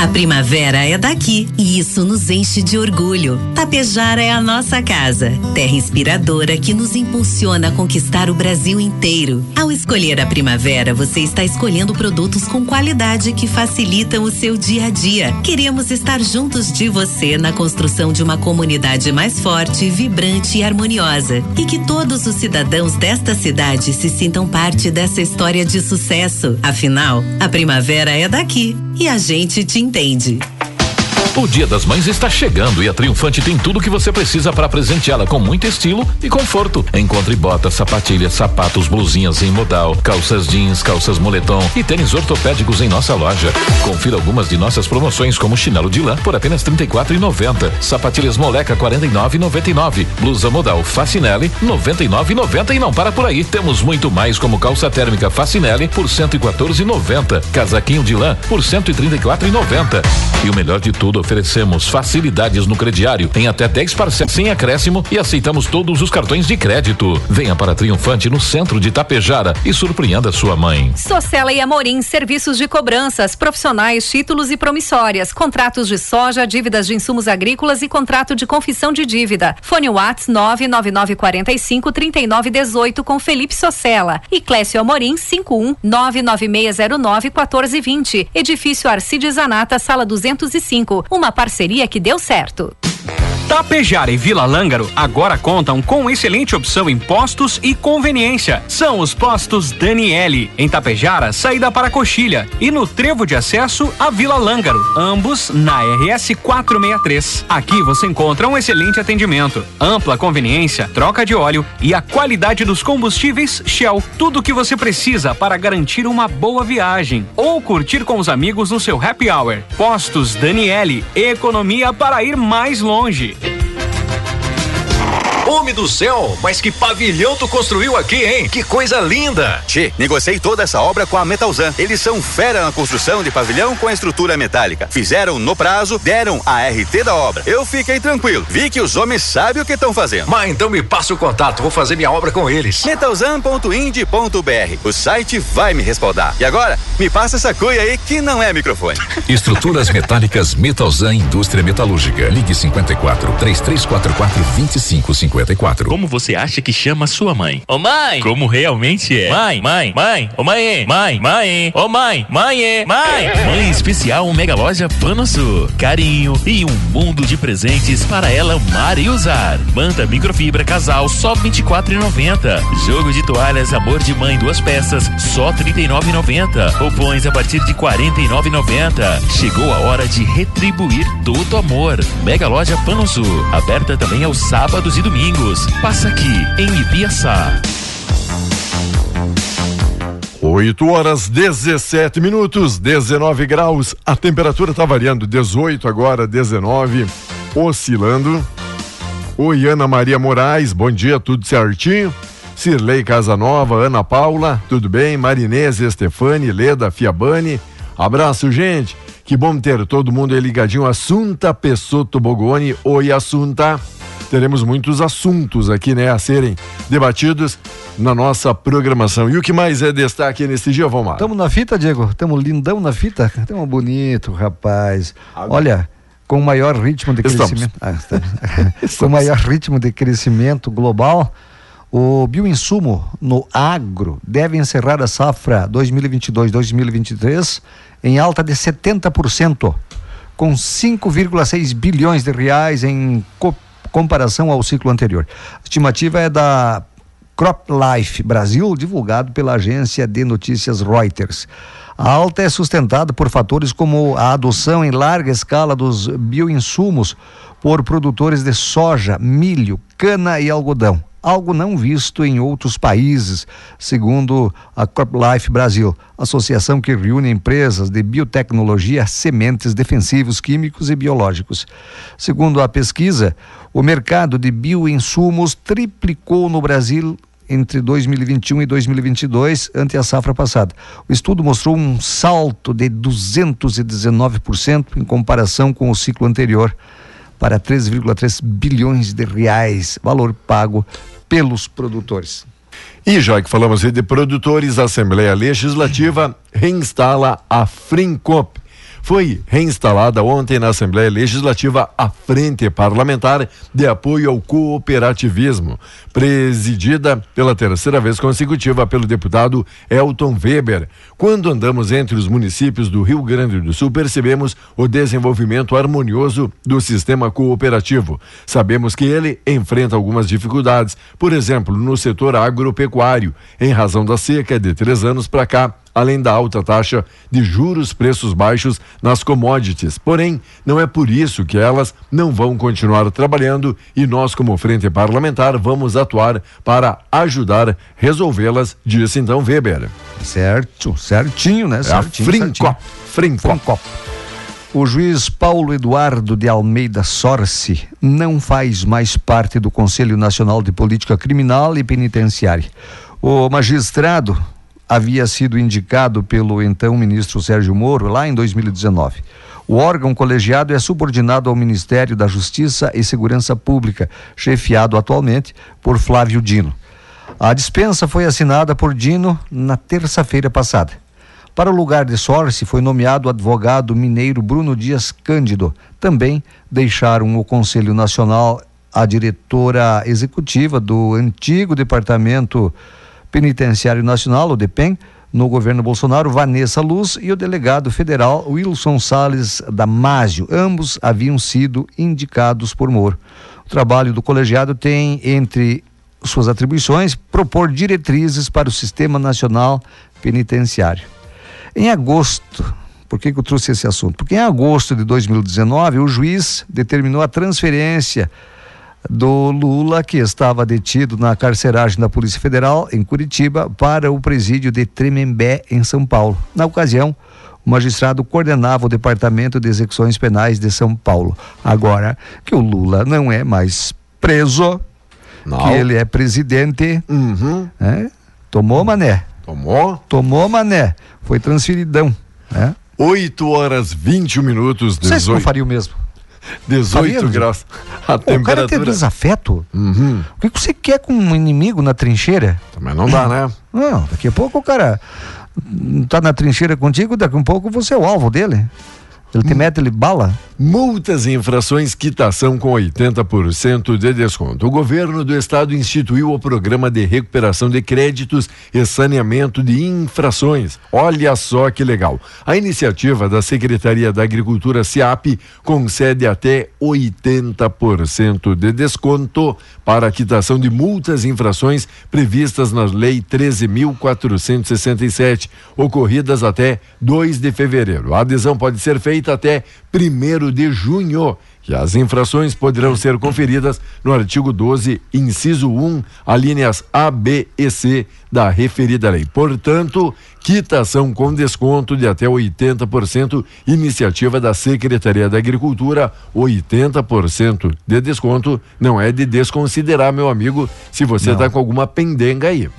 A primavera é daqui e isso nos enche de orgulho. Tapejara é a nossa casa, terra inspiradora que nos impulsiona a conquistar o Brasil inteiro. Ao escolher a primavera, você está escolhendo produtos com qualidade que facilitam o seu dia a dia. Queremos estar juntos de você na construção de uma comunidade mais forte, vibrante e harmoniosa. E que todos os cidadãos desta cidade se sintam parte dessa história de sucesso. Afinal, a primavera é daqui e a gente te entende. O Dia das Mães está chegando e a Triunfante tem tudo o que você precisa para presenteá-la com muito estilo e conforto. Encontre botas, sapatilhas, sapatos, blusinhas em modal, calças jeans, calças moletom e tênis ortopédicos em nossa loja. Confira algumas de nossas promoções como chinelo de lã por apenas R$ 34,90, sapatilhas moleca R$ 49,99, blusa modal Facinelli R$ 99,90 e não para por aí. Temos muito mais como calça térmica Facinelli por R$ 114,90, casaquinho de lã por R$ 134,90. E o melhor de tudo, oferecemos facilidades no crediário em até 10 parcelas sem acréscimo e aceitamos todos os cartões de crédito. Venha para Triunfante no centro de Tapejara e surpreenda sua mãe. Socela e Amorim, serviços de cobranças, profissionais, títulos e promissórias, contratos de soja, dívidas de insumos agrícolas e contrato de confissão de dívida. Fone Whats 99945 3918 com Felipe Socela e Clécio Amorim 51 99609 1420. Edifício Arcides Zanata, sala 205 uma parceria que deu certo. Tapejara e Vila Lângaro agora contam com excelente opção em postos e conveniência. São os postos Daniele, em Tapejara, saída para Coxilha, e no trevo de acesso a Vila Lângaro, ambos na RS 463. Aqui você encontra um excelente atendimento, ampla conveniência, troca de óleo e a qualidade dos combustíveis Shell. Tudo o que você precisa para garantir uma boa viagem ou curtir com os amigos no seu happy hour. Postos Daniele, economia para ir mais longe. Homem do céu, mas que pavilhão tu construiu aqui, hein? Que coisa linda! Che, negociei toda essa obra com a Metalzan. Eles são fera na construção de pavilhão com a estrutura metálica. Fizeram no prazo, deram a RT da obra. Eu fiquei tranquilo. Vi que os homens sabem o que estão fazendo. Mas então me passa o contato, vou fazer minha obra com eles. Metalzan.ind.br. O site vai me respaldar. E agora, me passa essa cuia aí que não é microfone. (laughs) Estruturas metálicas Metalzan Indústria Metalúrgica. Ligue 54 3344 2554. Como você acha que chama sua mãe? Ô mãe! Como realmente é? Mãe, mãe, mãe, ô mãe, mãe, mãe, ô mãe, mãe, mãe. Mãe especial Mega Loja Panosul. Carinho e um mundo de presentes para ela amar e usar. Manta microfibra casal só 24,90. Jogo de toalhas Amor de Mãe duas peças só 39,90. Roupões a partir de 49,90. Chegou a hora de retribuir todo o amor. Mega Loja Panosul. Aberta também aos sábados e domingos. Passa aqui em Ibiaçá. 8 horas 17 minutos, 19 graus. A temperatura está variando, 18 agora, 19, oscilando. Oi, Ana Maria Moraes, bom dia, tudo certinho? Cirlei Casanova, Ana Paula, tudo bem? Marinese, Estefane, Leda, Fiabani. Abraço, gente. Que bom ter todo mundo ligadinho. Assunta Pessoto Bogoni. Oi, Assunta. Teremos muitos assuntos aqui, né, a serem debatidos na nossa programação. E o que mais é destaque nesse dia, Vomar? Estamos na fita, Diego? Estamos lindão na fita? Estamos bonito, rapaz. Olha, com maior ritmo de Estamos. crescimento. Ah, (laughs) (laughs) com maior ritmo de crescimento global, o bioinsumo no agro deve encerrar a safra 2022-2023 em alta de 70%, com 5,6 bilhões de reais em co- comparação ao ciclo anterior. A estimativa é da CropLife Brasil, divulgado pela agência de notícias Reuters. A alta é sustentada por fatores como a adoção em larga escala dos bioinsumos por produtores de soja, milho, cana e algodão, algo não visto em outros países, segundo a CropLife Brasil, associação que reúne empresas de biotecnologia, sementes, defensivos químicos e biológicos. Segundo a pesquisa, o mercado de bioinsumos triplicou no Brasil entre 2021 e 2022 ante a safra passada. O estudo mostrou um salto de 219% em comparação com o ciclo anterior para 3,3 bilhões de reais, valor pago pelos produtores. E já que falamos de produtores, a Assembleia Legislativa reinstala a Frincop. Foi reinstalada ontem na Assembleia Legislativa a Frente Parlamentar de Apoio ao Cooperativismo, presidida pela terceira vez consecutiva pelo deputado Elton Weber. Quando andamos entre os municípios do Rio Grande do Sul, percebemos o desenvolvimento harmonioso do sistema cooperativo. Sabemos que ele enfrenta algumas dificuldades, por exemplo, no setor agropecuário, em razão da seca de três anos para cá além da alta taxa de juros, preços baixos nas commodities. Porém, não é por isso que elas não vão continuar trabalhando e nós, como frente parlamentar, vamos atuar para ajudar a resolvê-las, disse então Weber. Certo, certinho, né? É a Certinho, Frincop. certinho. Frincop. O juiz Paulo Eduardo de Almeida Sorce não faz mais parte do Conselho Nacional de Política Criminal e Penitenciária. O magistrado havia sido indicado pelo então ministro Sérgio Moro lá em 2019. O órgão colegiado é subordinado ao Ministério da Justiça e Segurança Pública, chefiado atualmente por Flávio Dino. A dispensa foi assinada por Dino na terça-feira passada. Para o lugar de Sorce foi nomeado o advogado mineiro Bruno Dias Cândido. Também deixaram o Conselho Nacional a diretora executiva do antigo Departamento Penitenciário Nacional, o DEPEN, no governo Bolsonaro, Vanessa Luz, e o delegado federal Wilson Salles Damasio. Ambos haviam sido indicados por Moro. O trabalho do colegiado tem, entre suas atribuições, propor diretrizes para o Sistema Nacional Penitenciário. Em agosto, por que, que eu trouxe esse assunto? Porque em agosto de 2019, o juiz determinou a transferência do Lula, que estava detido na carceragem da Polícia Federal em Curitiba, para o presídio de Tremembé, em São Paulo. Na ocasião, o magistrado coordenava o Departamento de Execuções Penais de São Paulo. Agora que o Lula não é mais preso, Não. que ele é presidente. Uhum. né? Tomou, mané. Tomou? Tomou, mané. Foi transferidão. Né? 8 horas 21 minutos, Não sei se não 18, faria o mesmo. 18 faria, graus. A o cara tem temperatura. desafeto. Uhum. O que que você quer com um inimigo na trincheira? Mas não dá, né? Não, daqui a pouco o cara hum, tá na trincheira contigo, daqui a pouco você é o alvo dele. Ele Hum. te mete ele bala. Multas e infrações, quitação com 80% de desconto. O governo do estado instituiu o programa de recuperação de créditos e saneamento de infrações. Olha só que legal. A iniciativa da Secretaria da Agricultura SIAP concede até 80% de desconto para a quitação de multas e infrações previstas na Lei 13.467, ocorridas até 2 de fevereiro. A adesão pode ser feita até 1 de junho. E as infrações poderão ser conferidas no artigo 12, inciso 1, alíneas A, B e C da referida lei. Portanto, quitação com desconto de até 80%, iniciativa da Secretaria da Agricultura, 80% de desconto não é de desconsiderar, meu amigo, se você está com alguma pendenga aí.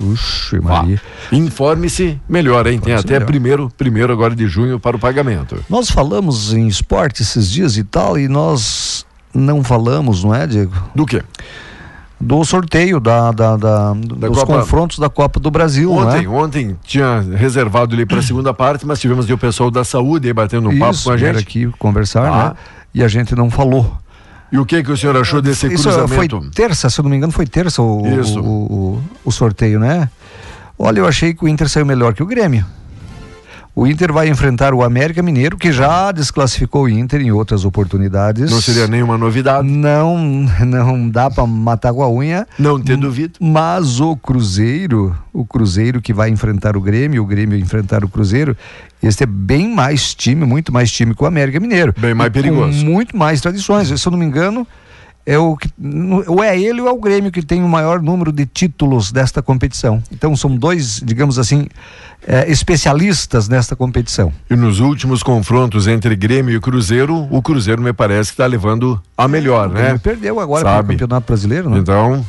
Vá. Maria. Informe-se melhor, hein? Tem até melhor. primeiro, primeiro agora de junho para o pagamento. Nós falamos em esporte esses dias e tal, e nós não falamos, não é, Diego? Do quê? Do sorteio da, da, da- dos Copa- confrontos da Copa do Brasil, Ontem, não é? ontem tinha reservado ali para a segunda parte, mas tivemos o pessoal da saúde aí batendo um papo Isso, com a gente. aqui conversar, Ah. né? E a gente não falou. E o que que o senhor achou desse Isso cruzamento? foi terça, se eu não me engano, foi terça o, o, o, o sorteio, né? Olha, eu achei que o Inter saiu melhor que o Grêmio. O Inter vai enfrentar o América Mineiro, que já desclassificou o Inter em outras oportunidades. Não seria nenhuma novidade. Não, (laughs) não dá pra matar com a unha. Não te duvido. Mas o Cruzeiro, o Cruzeiro que vai enfrentar o Grêmio, o Grêmio enfrentar o Cruzeiro, este é bem mais time, muito mais time que o América Mineiro. Bem mais perigoso. muito mais tradições. Se eu não me engano, é o que, ou é ele ou é o Grêmio que tem o maior número de títulos desta competição. Então são dois, digamos assim, eh, especialistas nesta competição. E nos últimos confrontos entre Grêmio e Cruzeiro, o Cruzeiro me parece que está levando a melhor, O né? Grêmio perdeu agora para o Campeonato Brasileiro, né? Então,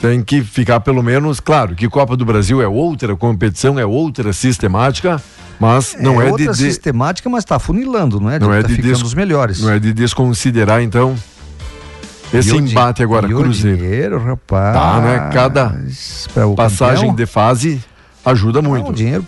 tem que ficar pelo menos, claro, que Copa do Brasil é outra competição, é outra sistemática, mas não é, de, outra de- sistemática, mas está funilando, não é? não é tá de ficando des- os melhores. Não é de desconsiderar então esse E embate agora Cruzeiro. dinheiro, rapaz. Tá, né? Cada passagem campeão? de fase ajuda muito. Não, o dinheiro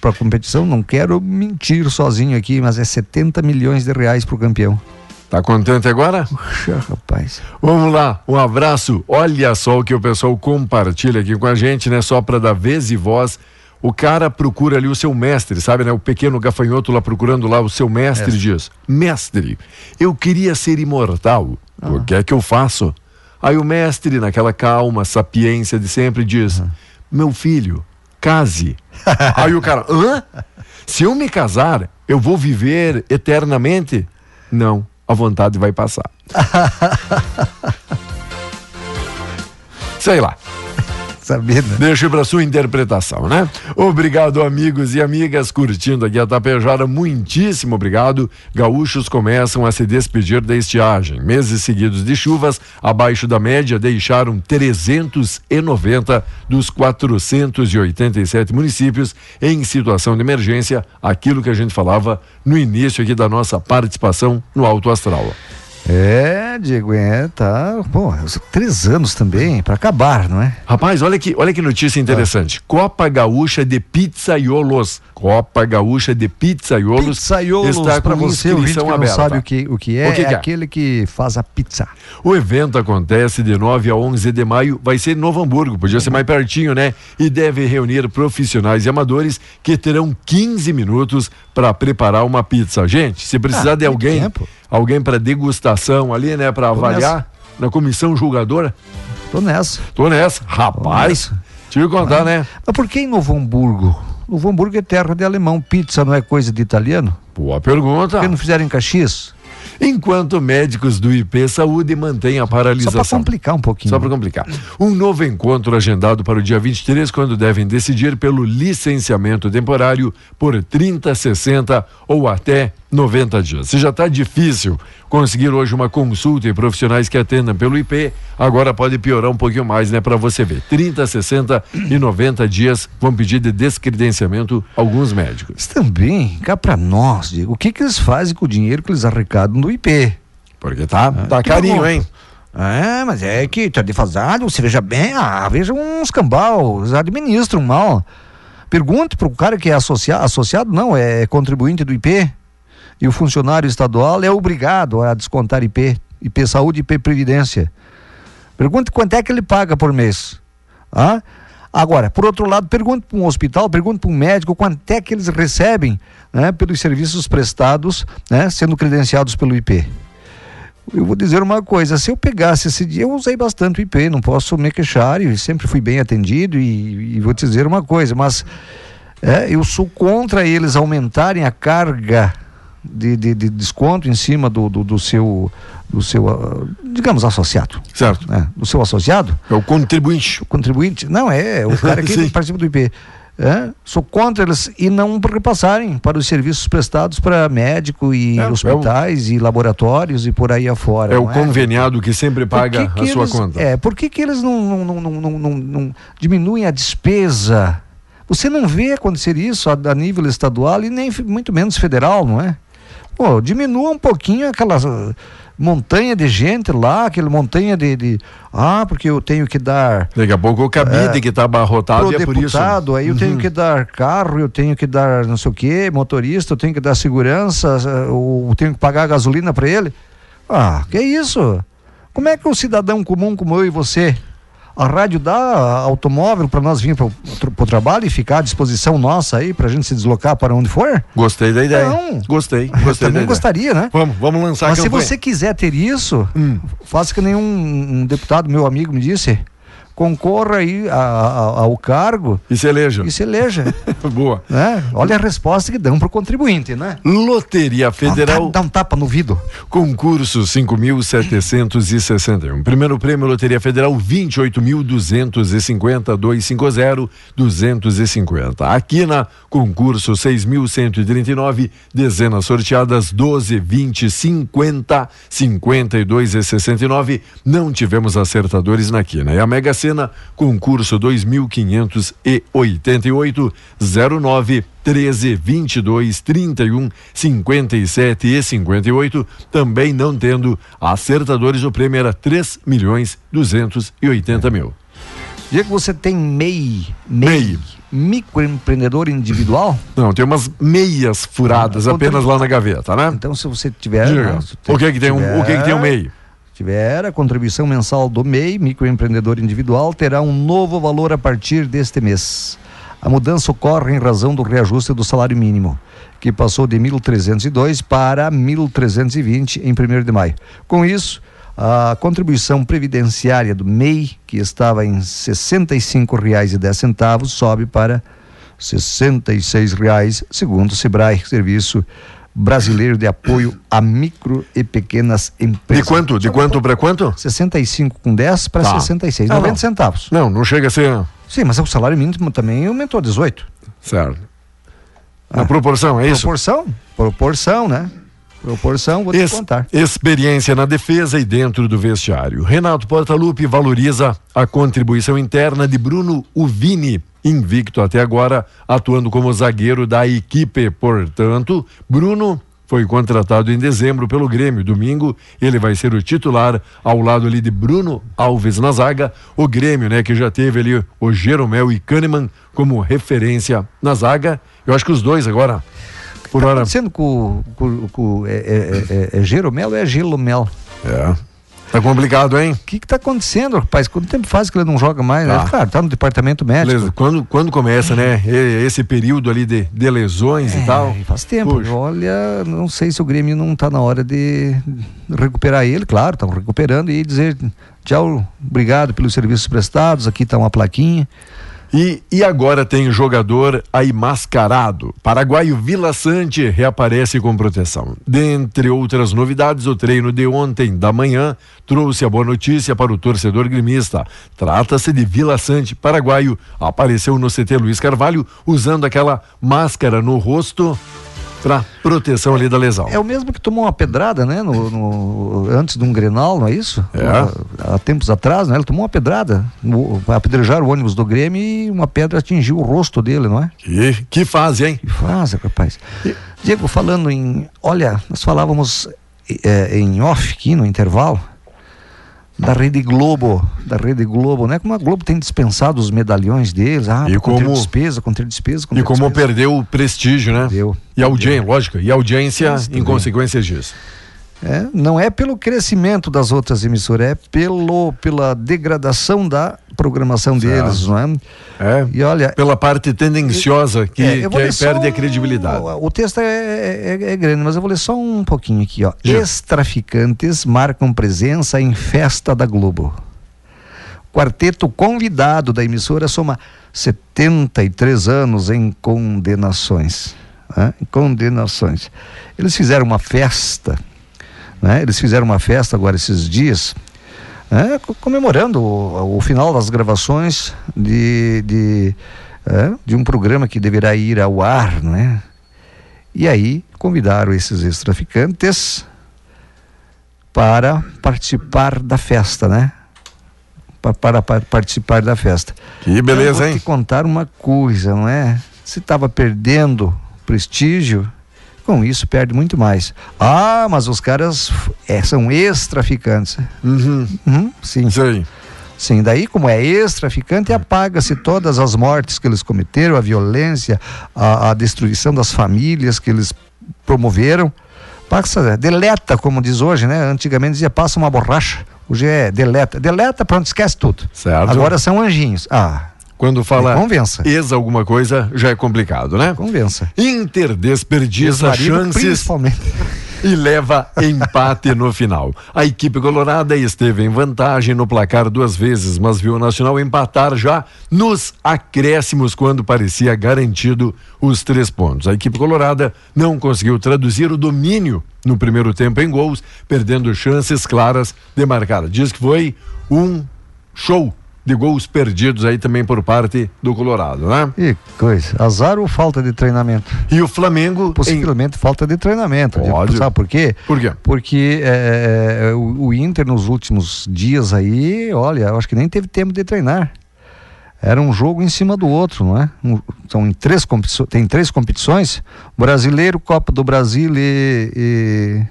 para competição, não quero mentir sozinho aqui, mas é 70 milhões de reais para o campeão. Tá contente agora? Puxa, rapaz. Vamos lá, um abraço. Olha só o que o pessoal compartilha aqui com a gente, né? Só para dar vez e voz. O cara procura ali o seu mestre, sabe, né? O pequeno gafanhoto lá procurando lá o seu mestre Mestre. diz: Mestre, eu queria ser imortal. O que é que eu faço? Aí o mestre, naquela calma, sapiência de sempre, diz: Meu filho, case. (laughs) Aí o cara: Hã? Se eu me casar, eu vou viver eternamente? Não, a vontade vai passar. (laughs) Sei lá. Sabendo. Deixa para sua interpretação, né? Obrigado, amigos e amigas, curtindo aqui a Tapejara. Muitíssimo obrigado. Gaúchos começam a se despedir da estiagem. Meses seguidos de chuvas abaixo da média deixaram 390 dos 487 municípios em situação de emergência. Aquilo que a gente falava no início aqui da nossa participação no Alto Astral. É, Diego, é, tá. Pô, três anos também, para acabar, não é? Rapaz, olha que, olha que notícia interessante. Copa Gaúcha de Pizzaiolos. Copa Gaúcha de Pizzaiolos, Pizzaiolo, está para com você, ouvinte que não sabe o que, o que é, O que é que é? aquele que faz a pizza. O evento acontece de 9 a 11 de maio, vai ser em Novo Hamburgo, podia ser mais pertinho, né? E deve reunir profissionais e amadores que terão 15 minutos para preparar uma pizza. Gente, se precisar Ah, de alguém, tempo. Alguém para degustação ali, né, para avaliar na comissão julgadora, Tô nessa. tô nessa. Rapaz, deixa eu contar, né? Mas por que em Novo Hamburgo? Novo Hamburgo é terra de alemão. Pizza não é coisa de italiano? Boa pergunta. Por que não fizeram em Caxias? Enquanto médicos do IP Saúde mantêm a Só paralisação. para complicar um pouquinho. Só para complicar. Um novo encontro agendado para o dia 23, quando devem decidir pelo licenciamento temporário por 30, 60 ou até 90 dias. Se já está difícil conseguir hoje uma consulta e profissionais que atendam pelo IP, agora pode piorar um pouquinho mais, né? Para você ver. 30, 60 e 90 dias vão pedir de descredenciamento alguns médicos. Também, cá para nós, Diego, o que, que eles fazem com o dinheiro que eles arrecadam do IP? Porque tá, tá que carinho, bom. hein? É, mas é que tá defasado, você veja bem, ah, veja uns cambal, eles administram mal. Pergunte pro cara que é associa associado, não, é contribuinte do IP. E o funcionário estadual é obrigado a descontar IP, IP Saúde e IP Previdência. Pergunte quanto é que ele paga por mês. Ah? Agora, por outro lado, pergunte para um hospital, pergunte para um médico quanto é que eles recebem né, pelos serviços prestados, né, sendo credenciados pelo IP. Eu vou dizer uma coisa, se eu pegasse esse dia, eu usei bastante o IP, não posso me queixar e sempre fui bem atendido e, e vou te dizer uma coisa, mas é, eu sou contra eles aumentarem a carga de, de, de desconto em cima do, do, do seu, do seu uh, digamos, associado. Certo. né, do seu associado. É o contribuinte. O contribuinte, não, é, o (laughs) cara que participa do IP. É, sou contra eles e não repassarem para os serviços prestados para médico e É, é o- hospitais e laboratórios e por aí afora. É o não conveniado que sempre paga que a que sua eles- conta. É, por que, que eles não, não, não, não, diminuem a despesa? Você não vê acontecer isso a, a nível estadual e nem muito menos federal, não é? Pô, diminua um pouquinho aquela ah, montanha de gente lá, aquele montanha de, de- Ah, porque eu tenho que dar. Daqui a pouco o cabide É, que tá abarrotado e é por isso. aí eu tenho Uhum. que dar carro, eu tenho que dar não sei o quê, motorista, eu tenho que dar segurança, ah, eu tenho que pagar gasolina para ele. Ah, que isso? Como é que o cidadão comum como eu e você, a rádio dá automóvel para nós vir para o trabalho e ficar à disposição nossa aí para a gente se deslocar para onde for? Gostei da ideia. Não. Gostei. Eu Gostei da também gostaria, né? Vamos, vamos lançar Mas se você quiser ter isso, faça que nenhum um deputado, meu amigo, me disse. Concorra aí a- a- ao cargo. E se eleja. E se eleja. (laughs) Boa. né? Olha a resposta que dão pro contribuinte, né? Loteria Federal. Dá um tapa no vidro. Concurso 5.761. Primeiro prêmio Loteria Federal 28.250 250 250. Aqui na concurso 6.139, dezenas sorteadas 12, 20, 50, 52 e 69. Não tivemos acertadores na quina. E a Mega Sena, concurso 2.588 09 13, 22, 31, 57 e 58, também não tendo acertadores, o prêmio era 3 milhões 280 mil. Diego, você tem MEI, MEI, microempreendedor individual? Não, tem umas meias furadas apenas lá na gaveta, né? Então, se você tiver. Né, se o que que tem um- o que que tem um MEI? Tiver a contribuição mensal do MEI, microempreendedor individual, terá um novo valor a partir deste mês. A mudança ocorre em razão do reajuste do salário mínimo, que passou de 1.302 para 1.320 em 1 de maio. Com isso, a contribuição previdenciária do MEI, que estava em R$ 65,10, sobe para R$ 66,00, segundo o SEBRAE, Serviço Brasileiro de Apoio a Micro e Pequenas Empresas. De quanto? De quanto para quanto? 65 com 10 para Tá. 66, Ah, 90 não. centavos. Não, não chega a ser. Sim, mas o salário mínimo também aumentou 18. Certo. Na proporção, é isso? Proporção? Proporção, né? Proporção, vou te Ex- contar. Experiência na defesa e dentro do vestiário. Renato Portaluppi valoriza a contribuição interna de Bruno Uvini, invicto até agora, atuando como zagueiro da equipe. Portanto, Bruno foi contratado em dezembro pelo Grêmio. Domingo, ele vai ser o titular ao lado ali de Bruno Alves na zaga. O Grêmio, né, que já teve ali o Jeromel e Kahneman como referência na zaga. Eu acho que os dois agora, por Tá hora. acontecendo com, com, com é, é, é, é Jeromel ou é Gelomel? É. Tá complicado, hein? O que que tá acontecendo, rapaz? Quanto tempo faz que ele não joga mais? Tá. Né? Claro, tá no departamento médico. Beleza. Quando, quando começa, né? e- Esse período ali de, de lesões e tal. É, Faz tempo. Puxa. Olha, não sei se o Grêmio não está na hora de recuperar ele, claro, estão recuperando e dizer tchau, obrigado pelos serviços prestados, aqui está uma plaquinha. E, e agora tem jogador aí mascarado. Paraguaio Vila Sante reaparece com proteção. Dentre outras novidades, o treino de ontem da manhã trouxe a boa notícia para o torcedor gremista. Trata-se de Vila Sante, paraguaio. Apareceu no CT Luiz Carvalho usando aquela máscara no rosto para proteção ali da lesão. É o mesmo que tomou uma pedrada, né? No, no- antes de um Grenal, não é isso? É. Há, há tempos atrás, né? Ele tomou uma pedrada. Apedrejaram o ônibus do Grêmio e uma pedra atingiu o rosto dele, não é? Que, que fase, hein? Que fase, rapaz. Diego, falando em. Olha, nós falávamos eh, em off aqui no intervalo da Rede Globo, da Rede Globo, né? Como a Globo tem dispensado os medalhões deles, ah, E como- despesa, conter despesa, E como despesa. perdeu o prestígio, né? Perdeu. E a audiência, lógico, e a audiência Isso em também. consequência disso. É, não é pelo crescimento das outras emissoras, é pelo, pela degradação da programação Certo. deles, não é? É. E olha, Pela parte tendenciosa que, É, que perde a um- credibilidade. O texto é, é- é grande, mas eu vou ler só um pouquinho aqui, ó. Ex-traficantes marcam presença em festa da Globo. Quarteto convidado da emissora soma 73 anos em condenações. né? Condenações. Eles fizeram uma festa, né? Eles fizeram uma festa agora esses dias, né? co- comemorando o, o final das gravações de, de, é, de um programa que deverá ir ao ar, né? E aí convidaram esses ex-traficantes para participar da festa, né? Pa- Para, para participar da festa. Que beleza, Eu vou hein? te contar uma coisa, não é? Se estava perdendo prestígio, com isso perde muito mais. Ah, mas os caras é, são ex-traficantes. Uhum. sim. Sim. Sim, daí como é ex-traficante, apaga-se todas as mortes que eles cometeram, a violência, a, a destruição das famílias que eles promoveram. Passa, deleta, como diz hoje, né? Antigamente dizia passa uma borracha. Hoje é deleta. Deleta, pronto, esquece tudo. Certo. Agora são anjinhos. Ah, Quando fala Me convença. ex alguma coisa, já é complicado, né? convença. Inter desperdiça chances Principalmente. e leva empate no final. A equipe colorada esteve em vantagem no placar duas vezes, mas viu o Nacional empatar já nos acréscimos quando parecia garantido os três pontos. A equipe colorada não conseguiu traduzir o domínio no primeiro tempo em gols, perdendo chances claras de marcar. Diz que foi um show de gols perdidos aí também por parte do Colorado, né? Que coisa. Azar ou falta de treinamento? E o Flamengo. Possivelmente falta de treinamento. Pode. Sabe por quê? Por quê? Porque é, o, o Inter nos últimos dias aí, olha, eu acho que nem teve tempo de treinar. Era um jogo em cima do outro, não é? Um- são em três competições, tem três competições: Brasileiro, Copa do Brasil e, e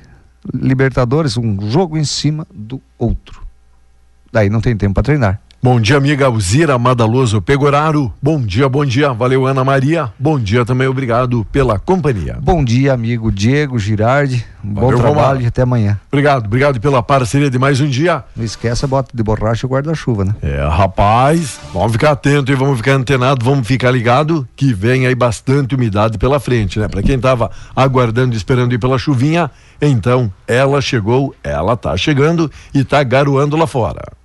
Libertadores, um jogo em cima do outro. Daí não tem tempo para treinar. Bom dia, amiga Alzira Madaloso Pegoraro. Bom dia, bom dia. Valeu, Ana Maria. Bom dia também, obrigado pela companhia. Bom dia, amigo Diego Girardi. Um Valeu, bom trabalho e até amanhã. Obrigado, obrigado pela parceria de mais um dia. Não esqueça a bota de borracha e guarda-chuva, né? É, rapaz, vamos ficar atento e vamos ficar antenado, vamos ficar ligado que vem aí bastante umidade pela frente, né? Para quem tava aguardando, esperando ir pela chuvinha, então ela chegou, ela tá chegando e tá garoando lá fora.